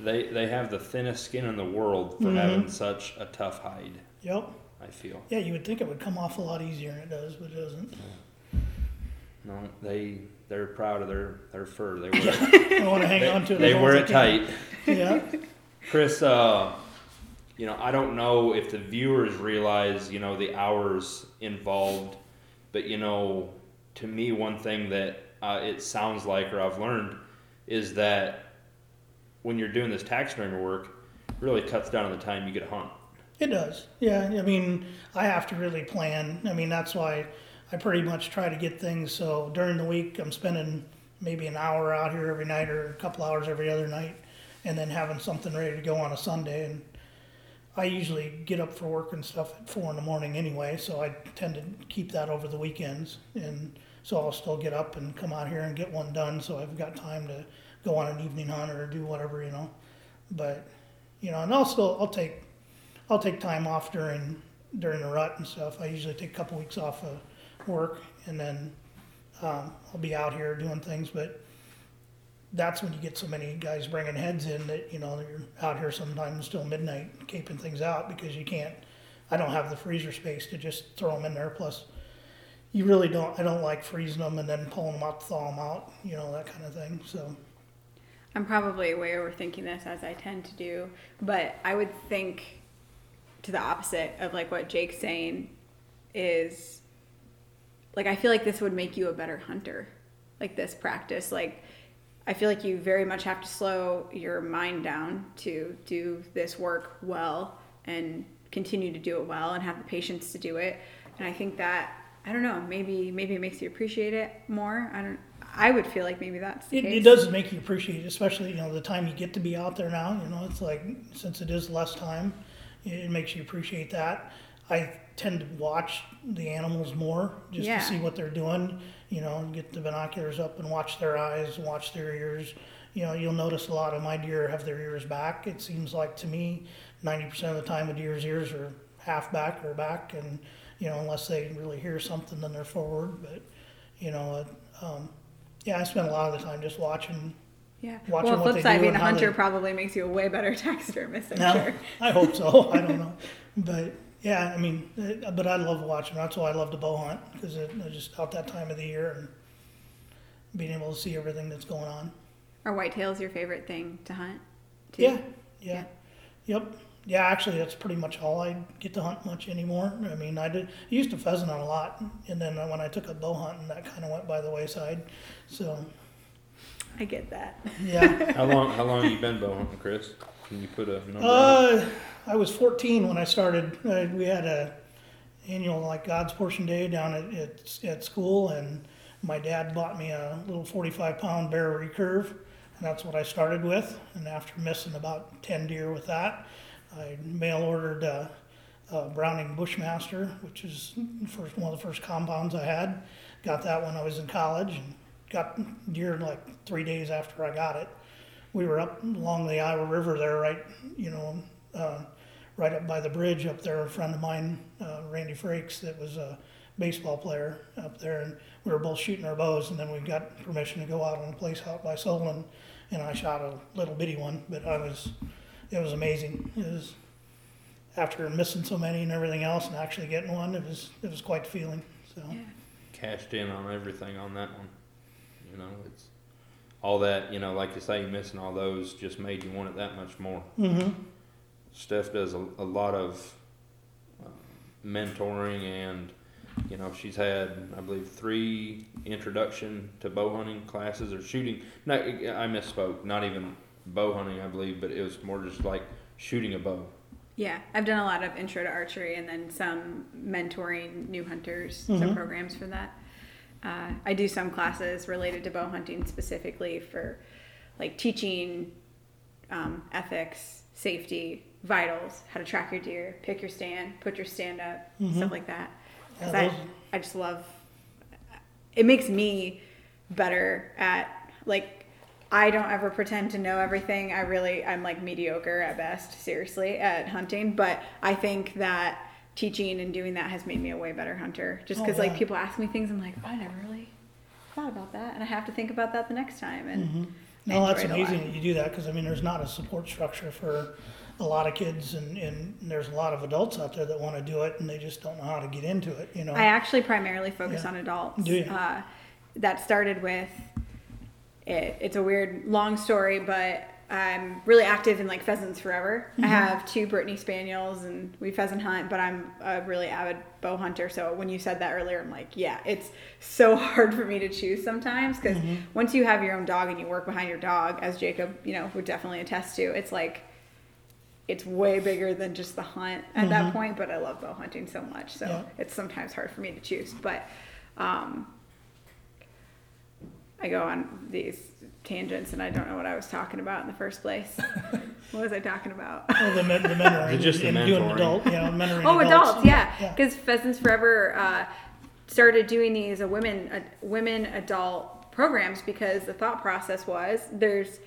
They they have the thinnest skin in the world for mm-hmm. having such a tough hide. Yep. I feel. Yeah, you would think it would come off a lot easier, and it does, but it doesn't. No, they they're proud of their their fur. They wear it, I want to hang they, on to it. they wear it tight. Yeah. Chris, uh, you know, I don't know if the viewers realize, you know, the hours involved, but you know, to me, one thing that uh, it sounds like, or I've learned, is that when you're doing this taxidermy work, it really cuts down on the time you get to hunt. It does. Yeah. I mean, I have to really plan. I mean, that's why I pretty much try to get things. So during the week, I'm spending maybe an hour out here every night or a couple hours every other night, and then having something ready to go on a Sunday. And I usually get up for work and stuff at four in the morning anyway, so I tend to keep that over the weekends. And so I'll still get up and come out here and get one done, so I've got time to go on an evening hunt or do whatever, you know. But you know, and I'll I'll take I'll take time off during during the rut and stuff. I usually take a couple weeks off of work, and then um, I'll be out here doing things. But that's when you get so many guys bringing heads in that you know you're out here sometimes till midnight caping things out because you can't. I don't have the freezer space to just throw them in there. Plus, you really don't. I don't like freezing them and then pulling them out, thaw them out, you know, that kind of thing. So I'm probably way overthinking this as I tend to do, but I would think to the opposite of like what Jake's saying is like I feel like this would make you a better hunter. Like this practice, like I feel like you very much have to slow your mind down to do this work well and continue to do it well and have the patience to do it. And I think that I don't know, maybe maybe it makes you appreciate it more. I don't I would feel like maybe that's the it, case. it does make you appreciate it, especially you know the time you get to be out there now. You know, it's like since it is less time, it makes you appreciate that. I tend to watch the animals more just Yeah. to see what they're doing. You know, and get the binoculars up and watch their eyes, watch their ears. You know, you'll notice a lot of my deer have their ears back. It seems like to me, ninety percent of the time, a deer's ears are half back or back, and you know, unless they really hear something, then they're forward. But you know, um, yeah, I spend a lot of the time just watching. Yeah. watching well, what flip they side, do being a hunter they- probably makes you a way better taxidermist, I'm No, sure. I hope so. I don't know, but yeah, I mean, uh, but I love watching. That's why I love to bow hunt because it, it's just out that time of the year and being able to see everything that's going on. Are whitetails your favorite thing to hunt? too? Yeah, yeah, yep, yeah. Actually, that's pretty much all I get to hunt much anymore. I mean, I did I used to pheasant hunt a lot, and then when I took up bow hunting, that kind of went by the wayside. So I get that. yeah. How long? How long have you been bow hunting, Chris? Can you put a number? on? Uh, I was 14 when I started. Uh, we had a annual like God's Portion Day down at, at at school, and my dad bought me a little 45 pound bear recurve, and that's what I started with. And after missing about 10 deer with that, I mail ordered uh, a Browning Bushmaster, which is first one of the first compounds I had. Got that when I was in college, and got deer like three days after I got it we were up along the Iowa River there, right, you know, uh, right up by the bridge up there. A friend of mine, uh, Randy Frakes, that was a baseball player up there, and we were both shooting our bows. And then we got permission to go out on a place out by Solon, and I shot a little bitty one. But I was, it was amazing. It was after missing so many and everything else, and actually getting one, it was it was quite the feeling. So. cashed in on everything on that one. You know, it's all that you know, like you say, missing all those just made you want it that much more. Mm-hmm. Steph does a, a lot of uh, mentoring, and you know, she's had I believe three introduction to bow hunting classes or shooting. No, I misspoke. Not even bow hunting, I believe, but it was more just like shooting a bow. Yeah, I've done a lot of intro to archery and then some mentoring new hunters, Mm-hmm. some programs for that. Uh, I do some classes related to bow hunting specifically for like teaching um, ethics, safety, vitals, how to track your deer, pick your stand, put your stand up, stuff like that. Mm-hmm. Yeah, I, I just love it makes me better at like I don't ever pretend to know everything. I really I'm like mediocre at best, seriously, at hunting, but I think that teaching and doing that has made me a way better hunter. Just Oh, cuz like people ask me things I'm like, "Oh, I never really thought about that." And I have to think about that the next time and Mm-hmm. No, that's enjoy it a lot. amazing that you do that because I mean, there's not a support structure for a lot of kids, and, and there's a lot of adults out there that want to do it, and they just don't know how to get into it. You know, I actually primarily focus Yeah. on adults. Do you? Uh, that started with it, it's a weird long story, but I'm really active in like pheasants forever. Mm-hmm. I have two Brittany spaniels and we pheasant hunt, but I'm a really avid bow hunter. So when you said that earlier, I'm like, yeah, it's so hard for me to choose sometimes because Mm-hmm. once you have your own dog and you work behind your dog, as Jacob, you know, would definitely attest to, it's like it's way bigger than just the hunt at that point. But I love bow hunting so much, so Mm-hmm. Yeah. it's sometimes hard for me to choose. But um, I go on these tangents and I don't know what I was talking about in the first place. what was I talking about? well, the, men, the mentoring, Just the and doing adult, you know, mentoring oh, adults, yeah. yeah. Because Pheasants Forever uh, started doing these uh, women uh, women adult programs because the thought process was there's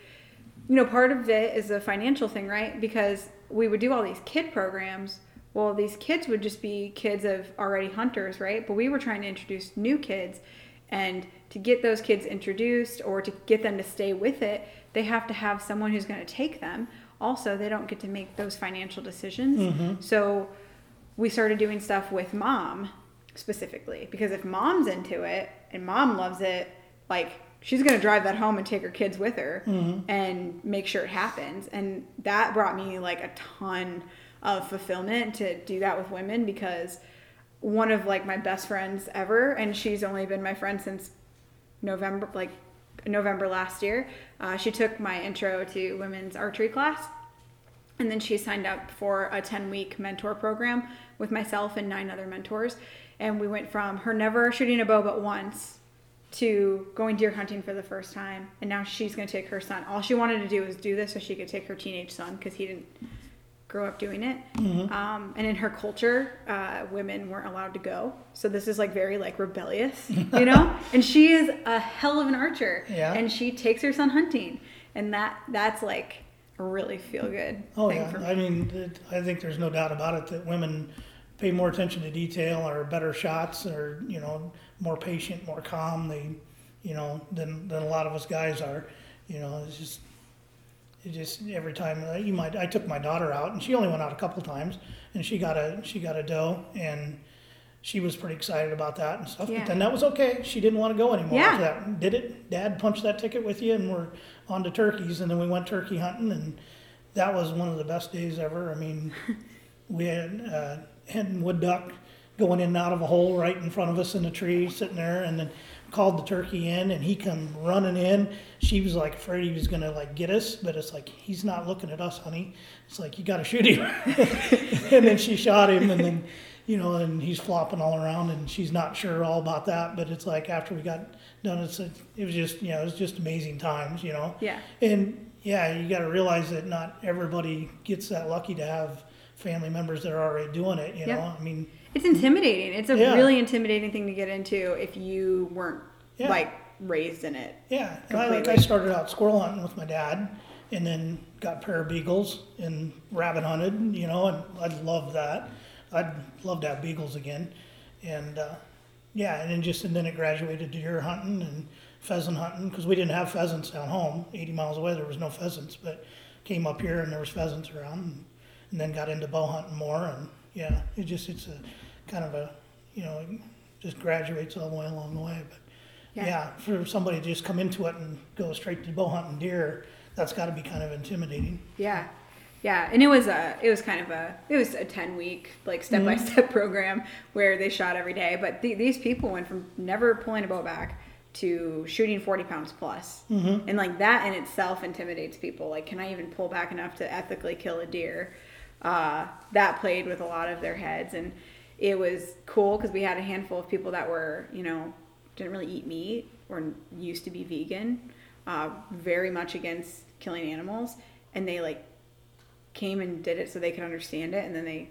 you know part of it is a financial thing, right? Because we would do all these kid programs. Well, these kids would just be kids of already hunters, right? But we were trying to introduce new kids and to get those kids introduced or to get them to stay with it, they have to have someone who's going to take them. Also, they don't get to make those financial decisions. Mm-hmm. So we started doing stuff with mom specifically because if mom's into it and mom loves it, like she's going to drive that home and take her kids with her and make sure it happens. And that brought me like a ton of fulfillment to do that with women because one of like my best friends ever and she's only been my friend since November like November last year. Uh, she took my intro to women's archery class and then she signed up for a 10 week mentor program with myself and nine other mentors. And we went from her never shooting a bow but once to going deer hunting for the first time. And now she's going to take her son. All she wanted to do was do this so she could take her teenage son because he didn't grow up doing it. Um, and in her culture, uh, women weren't allowed to go. So this is like very like rebellious, you know? and she is a hell of an archer. Yeah. And she takes her son hunting. And that that's like a really feel good Oh yeah. I mean, it, I think there's no doubt about it that women pay more attention to detail, or better shots, or you know, more patient, more calm. They, you know, than than a lot of us guys are. You know, it's just, it just every time uh, you might. I took my daughter out, and she only went out a couple times, and she got a she got a doe, and she was pretty excited about that and stuff. Yeah. But then that was okay. She didn't want to go anymore. Yeah. That. Did it? Dad punched that ticket with you, and we're on to turkeys, and then we went turkey hunting, and that was one of the best days ever. I mean, we had uh, hen wood duck going in and out of a hole right in front of us in the tree, sitting there, and then called the turkey in, and he come running in. She was like afraid he was gonna like get us, but it's like he's not looking at us, honey. It's like you gotta shoot him. and then she shot him, and then you know, and he's flopping all around, and she's not sure all about that. But it's like after we got done, it's it was just you know it was just amazing times, you know. Yeah. And yeah, you got to realize that not everybody gets that lucky to have family members that are already doing it. You know, I mean, It's intimidating. It's a Yeah. really intimidating thing to get into if you weren't Yeah. like raised in it. yeah. And I, like I started out squirrel hunting with my dad, and then got pair of beagles and rabbit hunted. You know, and I'd love that. I'd love to have beagles again, and uh, yeah, and then just and then it graduated to deer hunting and pheasant hunting because we didn't have pheasants down home. 80 miles away, there was no pheasants, but came up here and there was pheasants around, and, and then got into bow hunting more. And yeah, it just it's a kind of a you know it just graduates all the way along the way. But Yeah. yeah, for somebody to just come into it and go straight to bow hunting deer, that's got to be kind of intimidating. Yeah. Yeah, and it was a it was kind of a it was a 10 week like step by mm-hmm. step program where they shot every day, but the, these people went from never pulling a bow back to shooting 40 pounds plus. Mm-hmm. And like that in itself intimidates people. Like can I even pull back enough to ethically kill a deer? Uh, that played with a lot of their heads and it was cool because we had a handful of people that were, you know, didn't really eat meat or used to be vegan, uh, very much against killing animals, and they like came and did it so they could understand it, and then they.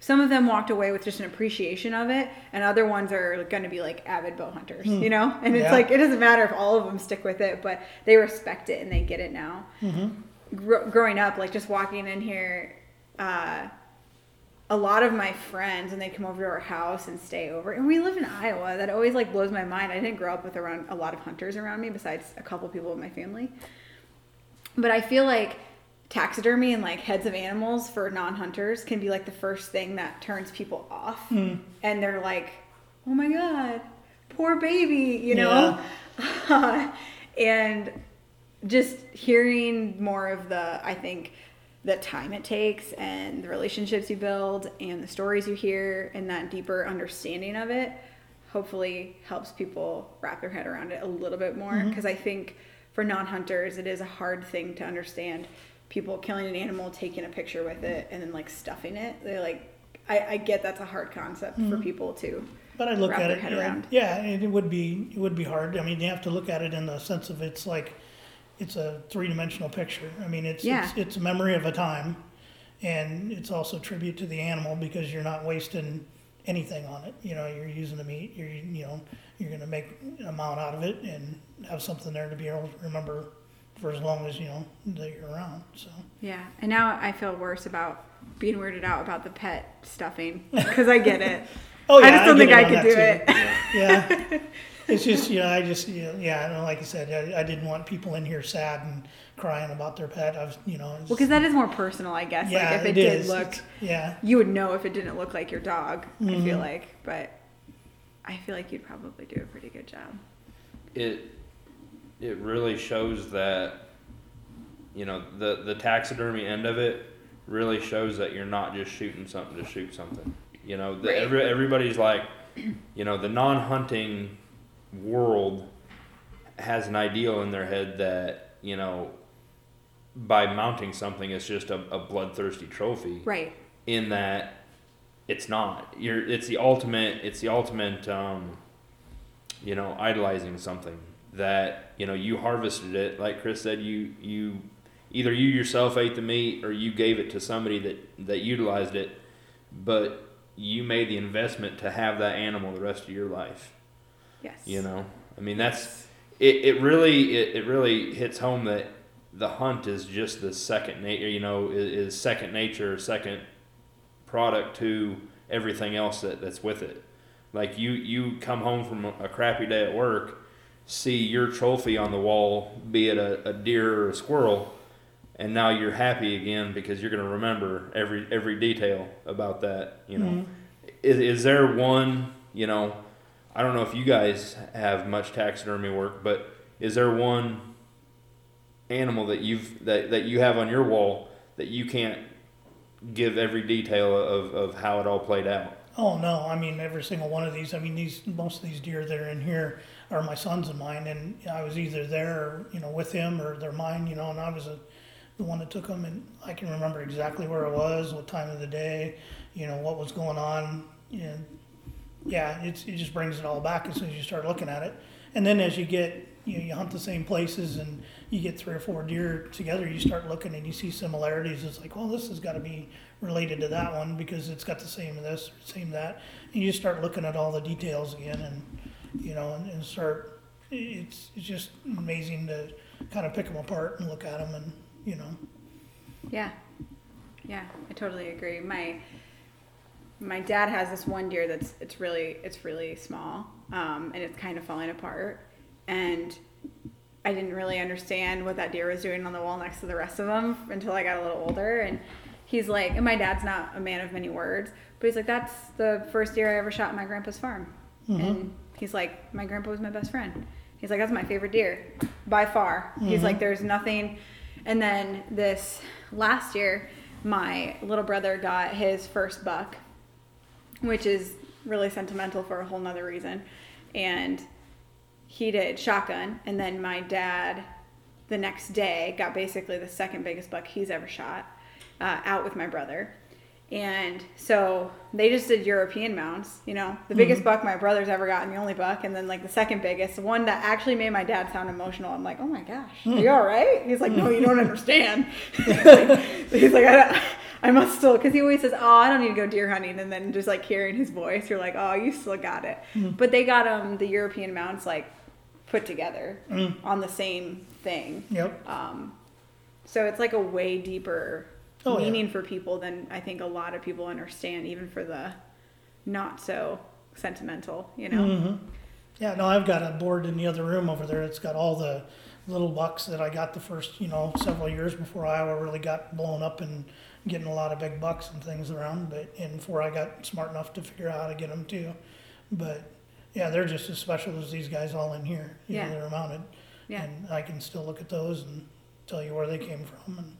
Some of them walked away with just an appreciation of it, and other ones are going to be like avid bow hunters, you know. And it's Yeah. like it doesn't matter if all of them stick with it, but they respect it and they get it now. Gro- growing up, like just walking in here, uh, a lot of my friends when they come over to our house and stay over. And we live in iowa. That always like blows my mind. I didn't grow up with around a lot of hunters around me besides a couple people in my family. But i feel like taxidermy and like heads of animals for non-hunters can be like the first thing that turns people off. And they're like oh my god poor baby you know? And just hearing more of the i think the time it takes and the relationships you build and the stories you hear and that deeper understanding of it hopefully helps people wrap their head around it a little bit more mm-hmm. because i think for non-hunters it is a hard thing to understand people killing an animal taking a picture with it and then like stuffing it they're like i, I get that's a hard concept for mm-hmm. people to But I look wrap at their it, head yeah, around. yeah, and it would be it would be hard. I mean, you have to look at it in the sense of it's like it's a three dimensional picture. I mean, it's, Yeah. it's it's a memory of a time, and it's also tribute to the animal because you're not wasting anything on it. You know, you're using the meat. You're you know you're gonna make an amount out of it and have something there to be able to remember for as long as you know that you're around. So Yeah, and now I feel worse about being weirded out about the pet stuffing because I get it. Oh, yeah, I just don't I think I could do that, it. yeah. It's just, you know, I just, you know, yeah, and like I said, I, I didn't want people in here sad and crying about their pet. I was, you know, it's- Well, because that is more personal, I guess. yeah, like if it, it did is. look, It's- yeah, you would know if it didn't look like your dog. I Mm-hmm. feel like, but I feel like you'd probably do a pretty good job. it it really shows that you know the the taxidermy end of it really shows that you're not just shooting something to shoot something. You know, the, Right. every, everybody's like, you know, the non-hunting world has an ideal in their head that you know by mounting something it's just a, a bloodthirsty trophy. Right. in that it's not. You're it's the ultimate it's the ultimate um, you know idolizing something that you know you harvested it. Like chris said you you either you yourself ate the meat or you gave it to somebody that that utilized it but you made the investment to have that animal the rest of your life Yes. you know? I mean that's it, it really it, it really hits home that the hunt is just the second nature you know is, is second nature second product to everything else that, that's with it. Like you you come home from a, crappy day at work see your trophy on the wall be it a, a deer or a squirrel and now you're happy again because you're going to remember every every detail about that you know? Mm-hmm. Is, is there one you know i don't know if you guys have much taxidermy work but is there one animal that you've that, that you have on your wall that you can't give every detail of, of how it all played out Oh no, I mean every single one of these. I mean these most of these deer that are in here are my sons and mine, and I was either there, you know, with him, or they're mine, you know, and I was a, the one that took them, and I can remember exactly where it was, what time of the day, you know, what was going on, and yeah, it just brings it all back as soon as you start looking at it. And then as you get, you know, you hunt the same places and you get three or four deer together, you start looking and you see similarities. It's like, well, this has got to be related to that one because it's got the same this, same that. And you start looking at all the details again and, you know, and, and start, it's, it's just amazing to kind of pick them apart and look at them and, you know, Yeah. Yeah, I totally agree. My my dad has this one deer that's it's really it's really small, um, and it's kind of falling apart. And I didn't really understand what that deer was doing on the wall next to the rest of them until I got a little older. And he's like, and my dad's not a man of many words, but he's like, that's the first deer I ever shot on my grandpa's farm. And he's like, my grandpa was my best friend. He's like, that's my favorite deer by far. He's like, there's nothing. And then this last year, my little brother got his first buck, which is really sentimental for a whole nother reason. And he did shotgun, and then my dad, the next day, got basically the second biggest buck he's ever shot uh, out with my brother. And so they just did European mounts, you know, the biggest buck my brother's ever gotten, the only buck, and then like the second biggest, the one that actually made my dad sound emotional. I'm like, oh my gosh, are you all right? He's like, no, you don't understand. he's like, he's like, I, don't, I must still, because he always says, oh, I don't need to go deer hunting. And then just like hearing his voice, you're like, oh, you still got it. But they got um the European mounts like put together on the same thing. yep. Um, so it's like a way deeper Oh, yeah. meaning for people than I think a lot of people understand, even for the not so sentimental, you know? Mm-hmm. Yeah, no, I've got a board in the other room over there. It's got all the little bucks that I got the first, you know, several years before Iowa really got blown up and getting a lot of big bucks and things around. But and before I got smart enough to figure out how to get them too. But yeah, they're just as special as these guys all in here. You Yeah. know, they're mounted, Yeah. and I can still look at those and tell you where they came from. And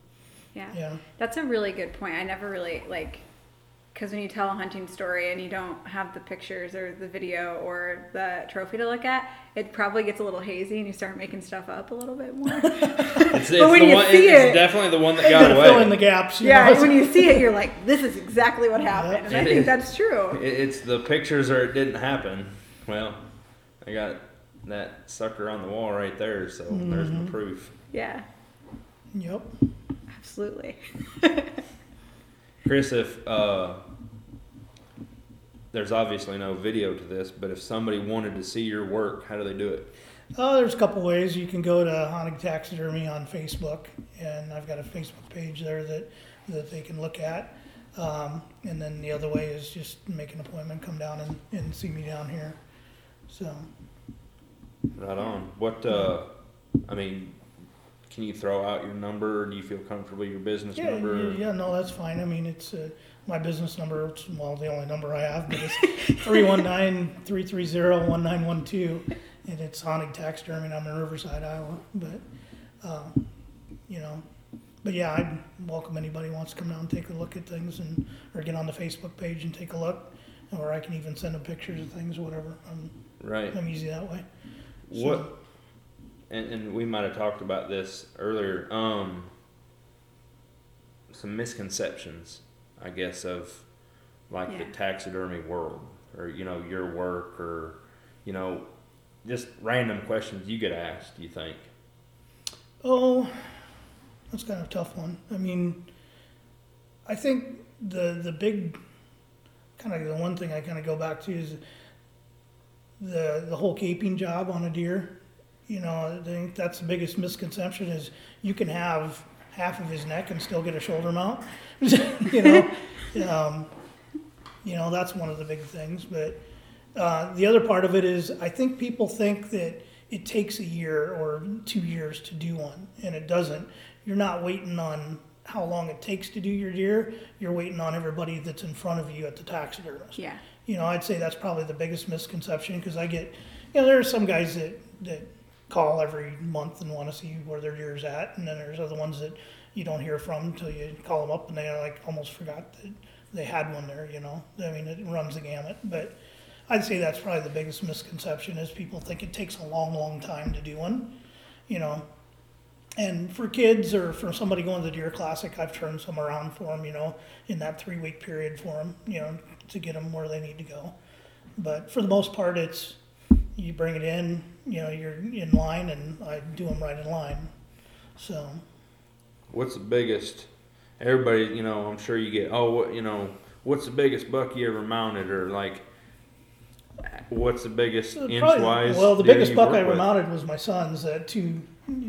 Yeah. yeah, That's a really good point. I never really like because when you tell a hunting story and you don't have the pictures or the video or the trophy to look at, it probably gets a little hazy and you start making stuff up a little bit more. it's, it's when the you one, see it's it- definitely the one that got gotta fill in the away gaps. You yeah, know? when you see it, you're like, this is exactly what happened. And I think is. that's true. It's the pictures or it didn't happen well i got that sucker on the wall right there so there's Mm-hmm. my proof Yeah, Yep. absolutely. Chris, if uh, there's obviously no video to this, but if somebody wanted to see your work, how do they do it? Oh, there's a couple ways. You can go to Honig Taxidermy on Facebook, and I've got a Facebook page there that, that they can look at. Um, and then the other way is just make an appointment, come down and, and see me down here. So, Right on. What? Uh, I mean, can you throw out your number? Do you feel comfortable with your business yeah, number? yeah, yeah, no, that's fine. I mean, it's, uh, my business number, it's, well, the only number I have, but it's 319-330-1912. And it's Honig Taxidermy, and I'm in Riverside, Iowa. But, uh, you know, but yeah, I'd welcome anybody who wants to come down and take a look at things and, or get on the Facebook page and take a look. Or I can even send them pictures of things, or whatever. I'm, Right. I'm easy that way. What? And, and we might have talked about this earlier. Um, some misconceptions, I guess, of like the taxidermy world, or you know, your work, or you know, just random questions you get asked. You think? Oh, that's kind of a tough one. I mean, I think the the big kind of the one thing I kind of go back to is the the whole caping job on a deer. You know, I think that's the biggest misconception is you can have half of his neck and still get a shoulder mount. you know, um, you know that's one of the big things. But uh, the other part of it is I think people think that it takes a year or two years to do one, and it doesn't. You're not waiting on how long it takes to do your deer. You're waiting on everybody that's in front of you at the taxidermist. Yeah. You know, I'd say that's probably the biggest misconception because I get, you know, there are some guys that, that call every month and want to see where their deer's at, and then there's other ones that you don't hear from until you call them up and they like almost forgot that they had one there. You know, I mean, it runs the gamut. But I'd say that's probably the biggest misconception is people think it takes a long, long time to do one. You know, and for kids or for somebody going to the deer classic, I've turned some around for them, you know, in that three week period for them, you know, to get them where they need to go. But for the most part, it's you bring it in, you know, you're in line, and I do them right in line. So What's the biggest? Everybody, you know, I'm sure you get. Oh, what you know? What's the biggest buck you ever mounted, or like? What's the biggest Uh, inch-wise? Well, the biggest buck I ever mounted was my son's at two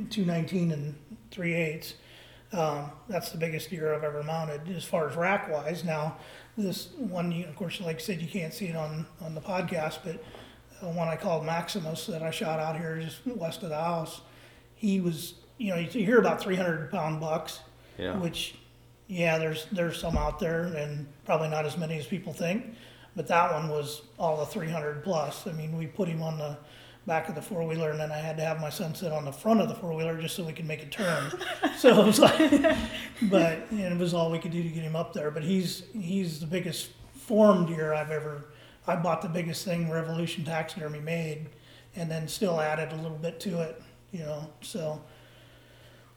two nineteen and three eighths. Um, that's the biggest deer I've ever mounted as far as rack wise. Now, this one, of course, like I said, you can't see it on on the podcast, but one I called Maximus that I shot out here just west of the house. He was, you know, you hear about three hundred pound bucks, Yeah. which, yeah, there's there's some out there, and probably not as many as people think. But that one was all the 300 plus. I mean, we put him on the back of the four wheeler, and then I had to have my son sit on the front of the four wheeler just so we could make a turn. so it was like, but and it was all we could do to get him up there. But he's he's the biggest form deer I've ever. I bought the biggest thing Revolution Taxidermy made, and then still added a little bit to it. You know, so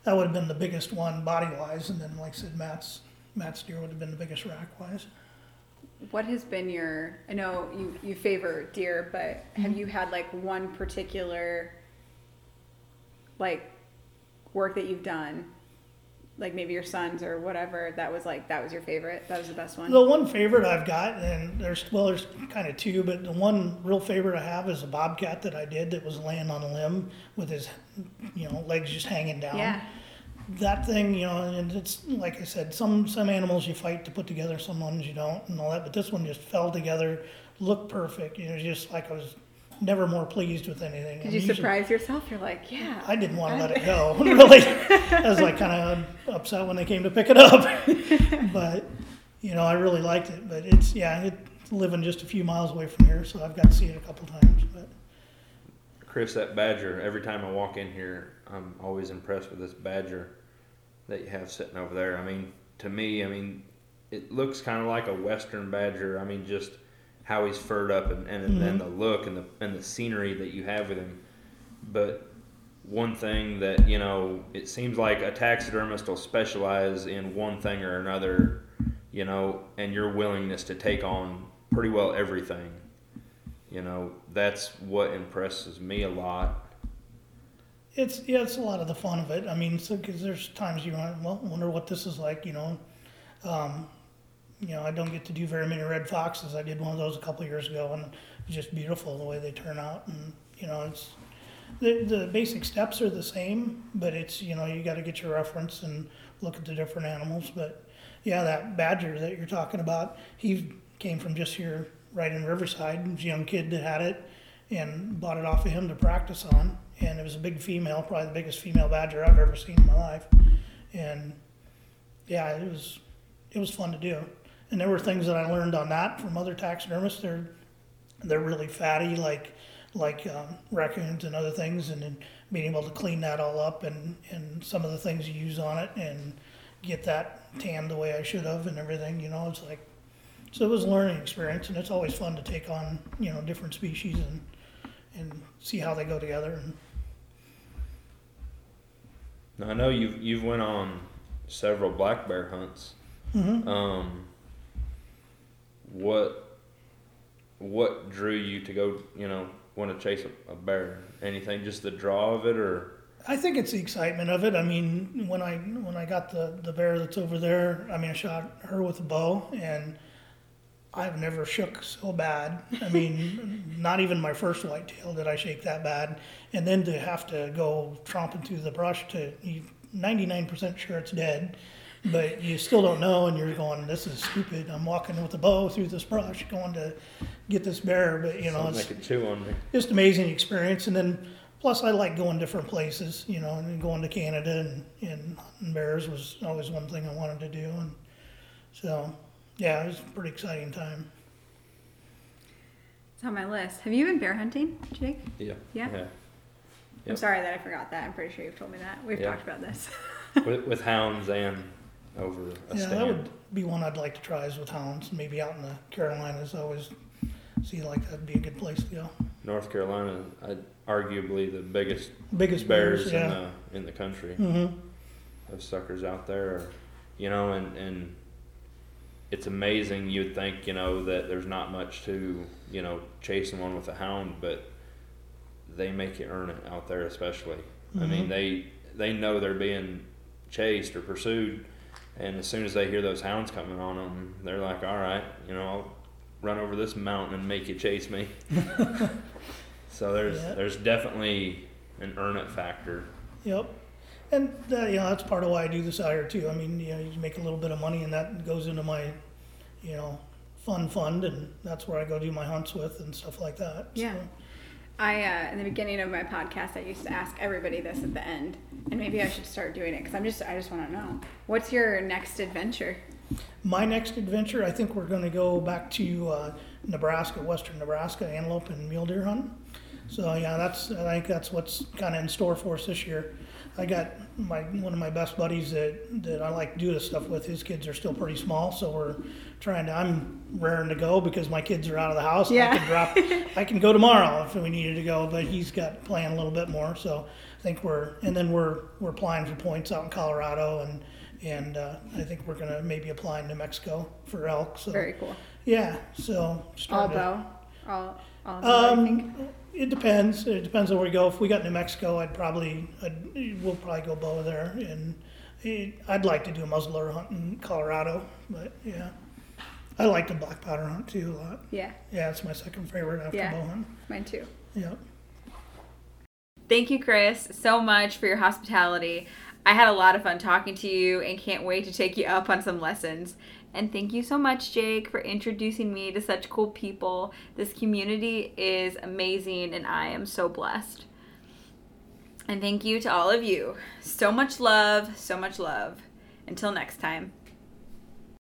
that would have been the biggest one body wise, and then like I said, Matt's Matt's deer would have been the biggest rack wise. What has been your? I know you you favor deer, but have you had like one particular like work that you've done, like maybe your sons or whatever that was like that was your favorite? That was the best one. The one favorite I've got, and there's well, there's kind of two, but the one real favorite I have is a bobcat that I did that was laying on a limb with his, you know, legs just hanging down. Yeah. That thing, you know, and it's like I said, some some animals you fight to put together, some ones you don't, and all that. But this one just fell together, looked perfect. You know, just like I was never more pleased with anything. Did I'm you usually- surprise yourself? You're like, yeah. I didn't want to let it go. Really, I was like kind of upset when they came to pick it up. but you know, I really liked it. But it's yeah, it's living just a few miles away from here, so I've got to see it a couple times. But Chris, that badger. Every time I walk in here, I'm always impressed with this badger that you have sitting over there. I mean, to me, I mean, it looks kind of like a western badger. I mean, just how he's furred up and, and then the look and the and the scenery that you have with him. But one thing that you know, it seems like a taxidermist will specialize in one thing or another, you know, and your willingness to take on pretty well everything. You know, that's what impresses me a lot. it's yeah, it's a lot of the fun of it. I mean, so because there's times you want, well, wonder what this is like. You know, um, you know, I don't get to do very many red foxes. I did one of those a couple years ago, and it was just beautiful the way they turn out. And you know, it's the the basic steps are the same, but it's you know you got to get your reference and look at the different animals. But yeah, that badger that you're talking about, he came from just here, right in Riverside. He was a young kid that had it, and bought it off of him to practice on. And it was a big female, probably the biggest female badger I've ever seen in my life. And yeah, it was it was fun to do. And there were things that I learned on that from other taxidermists. They're they're really fatty, like like um, raccoons and other things, and then being able to clean that all up and and some of the things you use on it and get that tanned the way I should have and everything. You know, it's like so it was a learning experience, and it's always fun to take on you know different species and and see how they go together. And Now I know you've you've went on several black bear hunts. Um, what what drew you to go? You know, want to chase a, a bear? Anything? Just the draw of it, or I think it's the excitement of it. I mean, when I when I got the the bear that's over there, I mean, I shot her with a bow, and I've never shook so bad. I mean, not even my first whitetail did I shake that bad, and then to have to go tromping through the brush to you 99% sure it's dead, but you still don't know, and you're going, "This is stupid." I'm walking with a bow through this brush, going to get this bear, but you know, something it's they could chew on me? just amazing experience. And then plus I like going different places, you know, and going to Canada and, and hunting bears was always one thing I wanted to do. And so, yeah, it was a pretty exciting time. It's on my list. Have you been bear hunting, Jake? Yeah. Yeah? Yeah. I'm sorry that I forgot that. I'm pretty sure you've told me that. We've Yeah. talked about this. with, with hounds and over a yeah, stand. that would be one I'd like to try is with hounds. Maybe out in the Carolinas, I always see like that'd be a good place to go. North Carolina, I, arguably the biggest Biggest bears bears, in the in the country. hmm Those suckers out there, are, you know, and and it's amazing. You'd think, you know, that there's not much to, you know, chasing one with a hound, but they make you earn it out there, especially. I mean, they they know they're being chased or pursued, and as soon as they hear those hounds coming on them, they're like, "All right, you know, I'll run over this mountain and make you chase me." so there's Yeah. there's definitely an earn it factor. Yep. And that, you know, that's part of why I do this out here too. I mean, you know, you make a little bit of money and that goes into my, you know, fun fund and that's where I go do my hunts with and stuff like that. Yeah. So, I, uh, in the beginning of my podcast, I used to ask everybody this at the end, and maybe I should start doing it because I'm just, I just want to know, what's your next adventure? my next adventure, I think we're going to go back to uh, Nebraska, western Nebraska, antelope and mule deer hunting. So yeah, that's I think that's what's kind of in store for us this year. I got my one of my best buddies that that I like to do this stuff with. His kids are still pretty small, so we're trying to. I'm raring to go because my kids are out of the house. and I can drop. I can go tomorrow if we needed to go, but he's got planned a little bit more. So I think we're and then we're we're applying for points out in Colorado and and uh, I think we're gonna maybe apply in New Mexico for elk. So Very cool. yeah, so All starting to- bow? All, all bow, think? um, it depends. It depends on where we go. If we got New Mexico, I'd probably, I'd, we'll probably go bow there, and it, I'd like to do a muzzleloader hunt in Colorado. But yeah, I like the black powder hunt too a lot. Yeah, Yeah, it's my second favorite after Yeah. bow hunt. mine too. Yeah. Thank you, Chris, so much for your hospitality. I had a lot of fun talking to you and can't wait to take you up on some lessons. And thank you so much, Jake, for introducing me to such cool people. This community is amazing and I am so blessed. And thank you to all of you. So much love, so much love. Until next time.